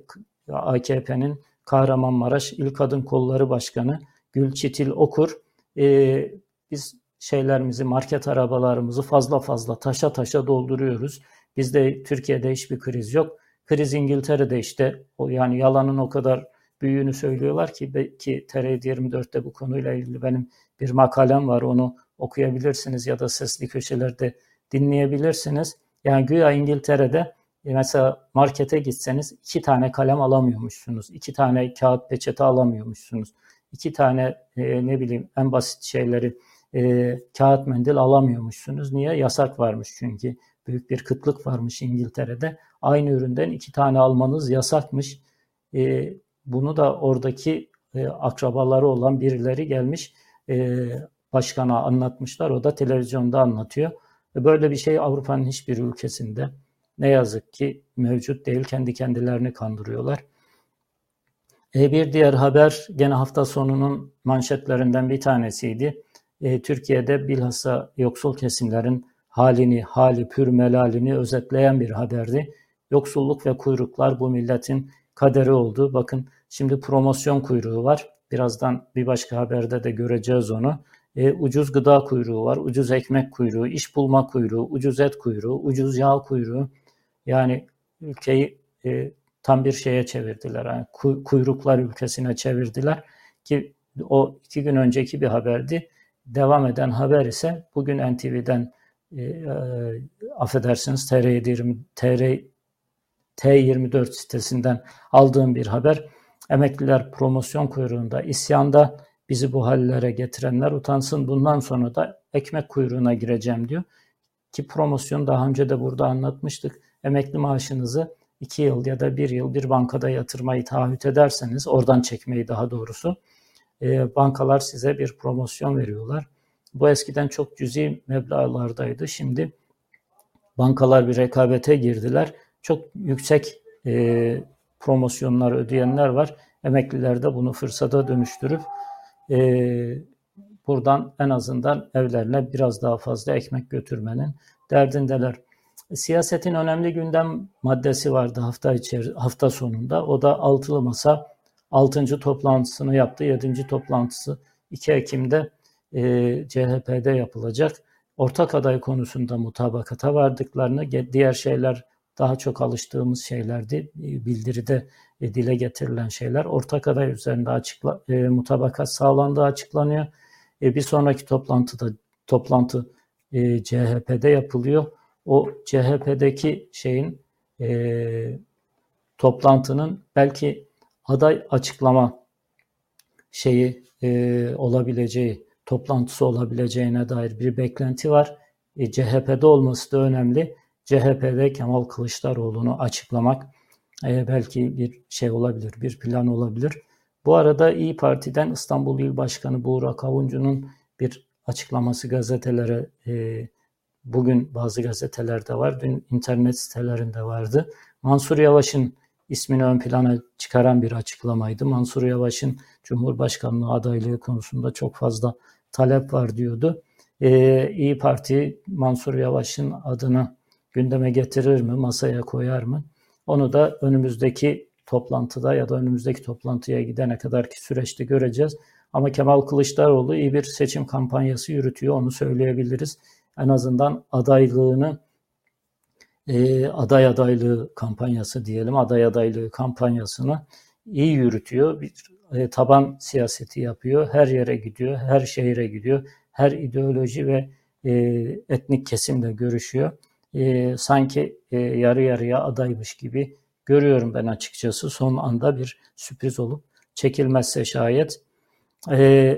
AKP'nin Kahramanmaraş İl Kadın Kolları Başkanı Gülçitil Okur. E, biz şeylerimizi, market arabalarımızı fazla fazla taşa taşa dolduruyoruz. Bizde Türkiye'de hiçbir kriz yok. Kriz İngiltere'de işte o yani yalanın o kadar büyüğünü söylüyorlar ki ki TR 24'te bu konuyla ilgili benim bir makalem var. Onu okuyabilirsiniz ya da sesli köşelerde dinleyebilirsiniz. Yani güya İngiltere'de e, mesela markete gitseniz iki tane kalem alamıyormuşsunuz. iki tane kağıt peçete alamıyormuşsunuz. iki tane e, ne bileyim en basit şeyleri e, kağıt mendil alamıyormuşsunuz. Niye? Yasak varmış çünkü. Büyük bir kıtlık varmış İngiltere'de. Aynı üründen iki tane almanız yasakmış. E, bunu da oradaki e, akrabaları olan birileri gelmiş e, başkana anlatmışlar. O da televizyonda anlatıyor. Ve böyle bir şey Avrupa'nın hiçbir ülkesinde ne yazık ki mevcut değil. Kendi kendilerini kandırıyorlar. E, bir diğer haber gene hafta sonunun manşetlerinden bir tanesiydi. E, Türkiye'de bilhassa yoksul kesimlerin halini, hali pür melalini özetleyen bir haberdi. Yoksulluk ve kuyruklar bu milletin kaderi oldu. Bakın şimdi promosyon kuyruğu var. Birazdan bir başka haberde de göreceğiz onu. E, ucuz gıda kuyruğu var, ucuz ekmek kuyruğu, iş bulma kuyruğu, ucuz et kuyruğu, ucuz yağ kuyruğu. Yani ülkeyi e, tam bir şeye çevirdiler. Yani kuyruklar ülkesine çevirdiler ki o iki gün önceki bir haberdi. Devam eden haber ise bugün NTV'den e, e, affedersiniz TR20, TR, T24 sitesinden aldığım bir haber. Emekliler promosyon kuyruğunda isyanda bizi bu hallere getirenler utansın. Bundan sonra da ekmek kuyruğuna gireceğim diyor. Ki promosyon daha önce de burada anlatmıştık. Emekli maaşınızı iki yıl ya da bir yıl bir bankada yatırmayı taahhüt ederseniz, oradan çekmeyi daha doğrusu, e, bankalar size bir promosyon veriyorlar. Bu eskiden çok cüzi meblağlardaydı. Şimdi bankalar bir rekabete girdiler. Çok yüksek e, promosyonlar ödeyenler var. Emekliler de bunu fırsata dönüştürüp e, buradan en azından evlerine biraz daha fazla ekmek götürmenin derdindeler. Siyasetin önemli gündem maddesi vardı hafta içeri, hafta sonunda. O da altılı masa 6. toplantısını yaptı. 7. toplantısı 2 Ekim'de e, CHP'de yapılacak. Ortak aday konusunda mutabakata vardıklarını, diğer şeyler daha çok alıştığımız şeylerdi. E, bildiride e, dile getirilen şeyler. Ortak aday üzerinde açıkla, e, mutabakat sağlandığı açıklanıyor. E, bir sonraki toplantıda toplantı e, CHP'de yapılıyor. O CHP'deki şeyin e, toplantının belki aday açıklama şeyi e, olabileceği, toplantısı olabileceğine dair bir beklenti var. E, CHP'de olması da önemli. CHP'de Kemal Kılıçdaroğlu'nu açıklamak e, belki bir şey olabilir, bir plan olabilir. Bu arada İyi Parti'den İstanbul İl Başkanı Buğra Avuncu'nun bir açıklaması gazetelere e, bugün bazı gazetelerde var, dün internet sitelerinde vardı. Mansur Yavaş'ın ismini ön plana çıkaran bir açıklamaydı. Mansur Yavaş'ın Cumhurbaşkanlığı adaylığı konusunda çok fazla talep var diyordu. Ee, İyi Parti Mansur Yavaş'ın adını gündeme getirir mi, masaya koyar mı? Onu da önümüzdeki toplantıda ya da önümüzdeki toplantıya gidene kadarki süreçte göreceğiz. Ama Kemal Kılıçdaroğlu iyi bir seçim kampanyası yürütüyor, onu söyleyebiliriz. En azından adaylığını e, aday adaylığı kampanyası diyelim, aday adaylığı kampanyasını iyi yürütüyor. Bir e, taban siyaseti yapıyor, her yere gidiyor, her şehire gidiyor, her ideoloji ve e, etnik kesimle görüşüyor e, sanki e, yarı yarıya adaymış gibi görüyorum ben açıkçası. Son anda bir sürpriz olup çekilmezse şayet. E,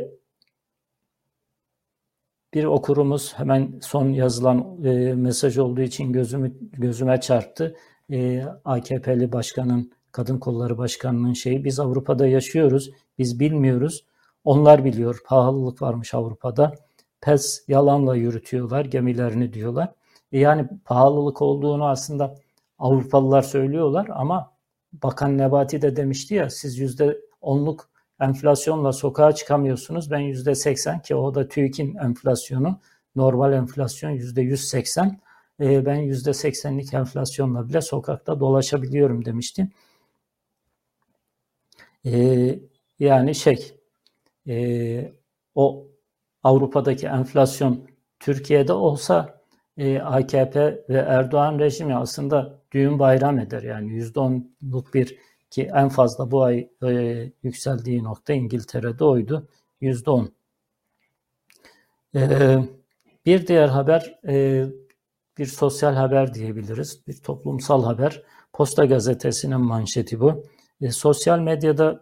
bir okurumuz hemen son yazılan e, mesaj olduğu için gözümü gözüme çarptı. e, AKP'li başkanın, kadın kolları başkanının şeyi biz Avrupa'da yaşıyoruz, biz bilmiyoruz. Onlar biliyor pahalılık varmış Avrupa'da. PES yalanla yürütüyorlar gemilerini diyorlar. Yani pahalılık olduğunu aslında Avrupalılar söylüyorlar ama Bakan Nebati de demişti ya siz yüzde onluk enflasyonla sokağa çıkamıyorsunuz. Ben yüzde seksen ki o da TÜİK'in enflasyonu normal enflasyon yüzde yüz seksen. E, ben yüzde seksenlik enflasyonla bile sokakta dolaşabiliyorum demişti. E, yani şey e, o Avrupa'daki enflasyon Türkiye'de olsa e, AKP ve Erdoğan rejimi aslında düğün bayram eder. Yani yüzde onluk bir ki en fazla bu ay e, yükseldiği nokta İngiltere'de oydu. Yüzde on. E, bir diğer haber e, bir sosyal haber diyebiliriz. Bir toplumsal haber. Posta gazetesinin manşeti bu. E, sosyal medyada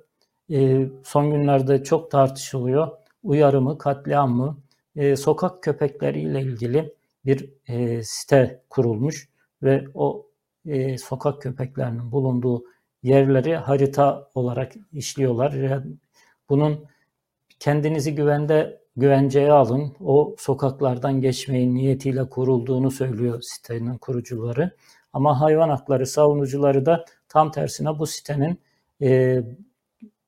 e, son günlerde çok tartışılıyor. Uyarı mı, katliam mı? E, sokak köpekleriyle ilgili bir e, site kurulmuş ve o e, sokak köpeklerinin bulunduğu yerleri harita olarak işliyorlar. Yani bunun kendinizi güvende güvenceye alın, o sokaklardan geçmeyin niyetiyle kurulduğunu söylüyor sitenin kurucuları. Ama hayvan hakları savunucuları da tam tersine bu sitenin e,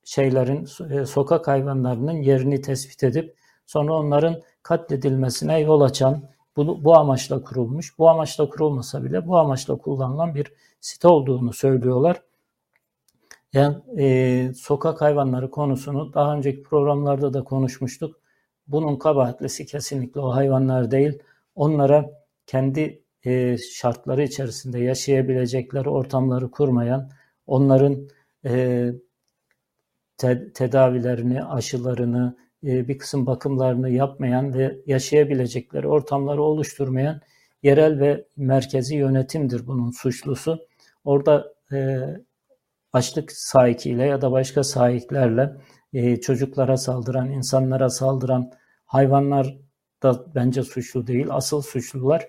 şeylerin e, sokak hayvanlarının yerini tespit edip sonra onların katledilmesine yol açan bu, bu amaçla kurulmuş. Bu amaçla kurulmasa bile bu amaçla kullanılan bir site olduğunu söylüyorlar. Yani e, sokak hayvanları konusunu daha önceki programlarda da konuşmuştuk. Bunun kabahatlisi kesinlikle o hayvanlar değil. Onlara kendi e, şartları içerisinde yaşayabilecekleri ortamları kurmayan, onların e, te, tedavilerini, aşılarını, bir kısım bakımlarını yapmayan ve yaşayabilecekleri ortamları oluşturmayan yerel ve merkezi yönetimdir bunun suçlusu. Orada e, açlık sahikiyle ya da başka sahiplerle e, çocuklara saldıran, insanlara saldıran hayvanlar da bence suçlu değil. Asıl suçlular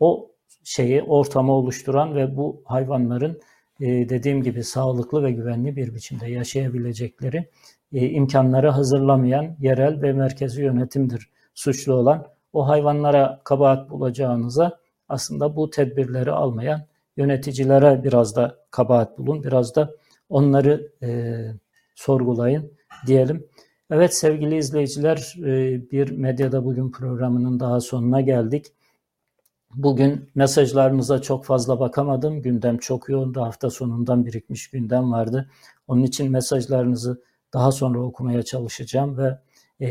o şeyi ortamı oluşturan ve bu hayvanların e, dediğim gibi sağlıklı ve güvenli bir biçimde yaşayabilecekleri e, imkanları hazırlamayan yerel ve merkezi yönetimdir suçlu olan. O hayvanlara kabahat bulacağınıza aslında bu tedbirleri almayan yöneticilere biraz da kabahat bulun, biraz da onları e, sorgulayın diyelim. Evet sevgili izleyiciler e, bir Medyada Bugün programının daha sonuna geldik. Bugün mesajlarınıza çok fazla bakamadım. Gündem çok yoğundu. Hafta sonundan birikmiş gündem vardı. Onun için mesajlarınızı daha sonra okumaya çalışacağım ve e,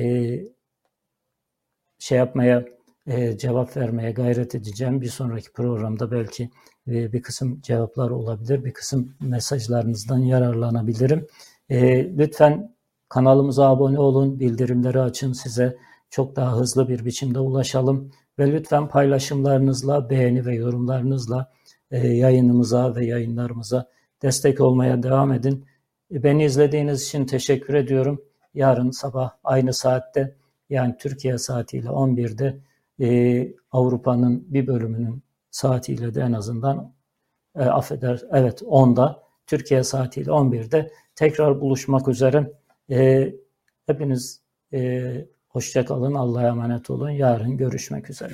şey yapmaya e, cevap vermeye gayret edeceğim. Bir sonraki programda belki e, bir kısım cevaplar olabilir, bir kısım mesajlarınızdan yararlanabilirim. E, lütfen kanalımıza abone olun, bildirimleri açın size çok daha hızlı bir biçimde ulaşalım ve lütfen paylaşımlarınızla, beğeni ve yorumlarınızla e, yayınımıza ve yayınlarımıza destek olmaya devam edin. E, beni izlediğiniz için teşekkür ediyorum. Yarın sabah aynı saatte yani Türkiye saatiyle 11'de e, Avrupa'nın bir bölümünün saatiyle de en azından e, affeder evet 10'da Türkiye saatiyle 11'de tekrar buluşmak üzere. E, hepiniz e, hoşça kalın, Allah'a emanet olun. Yarın görüşmek üzere.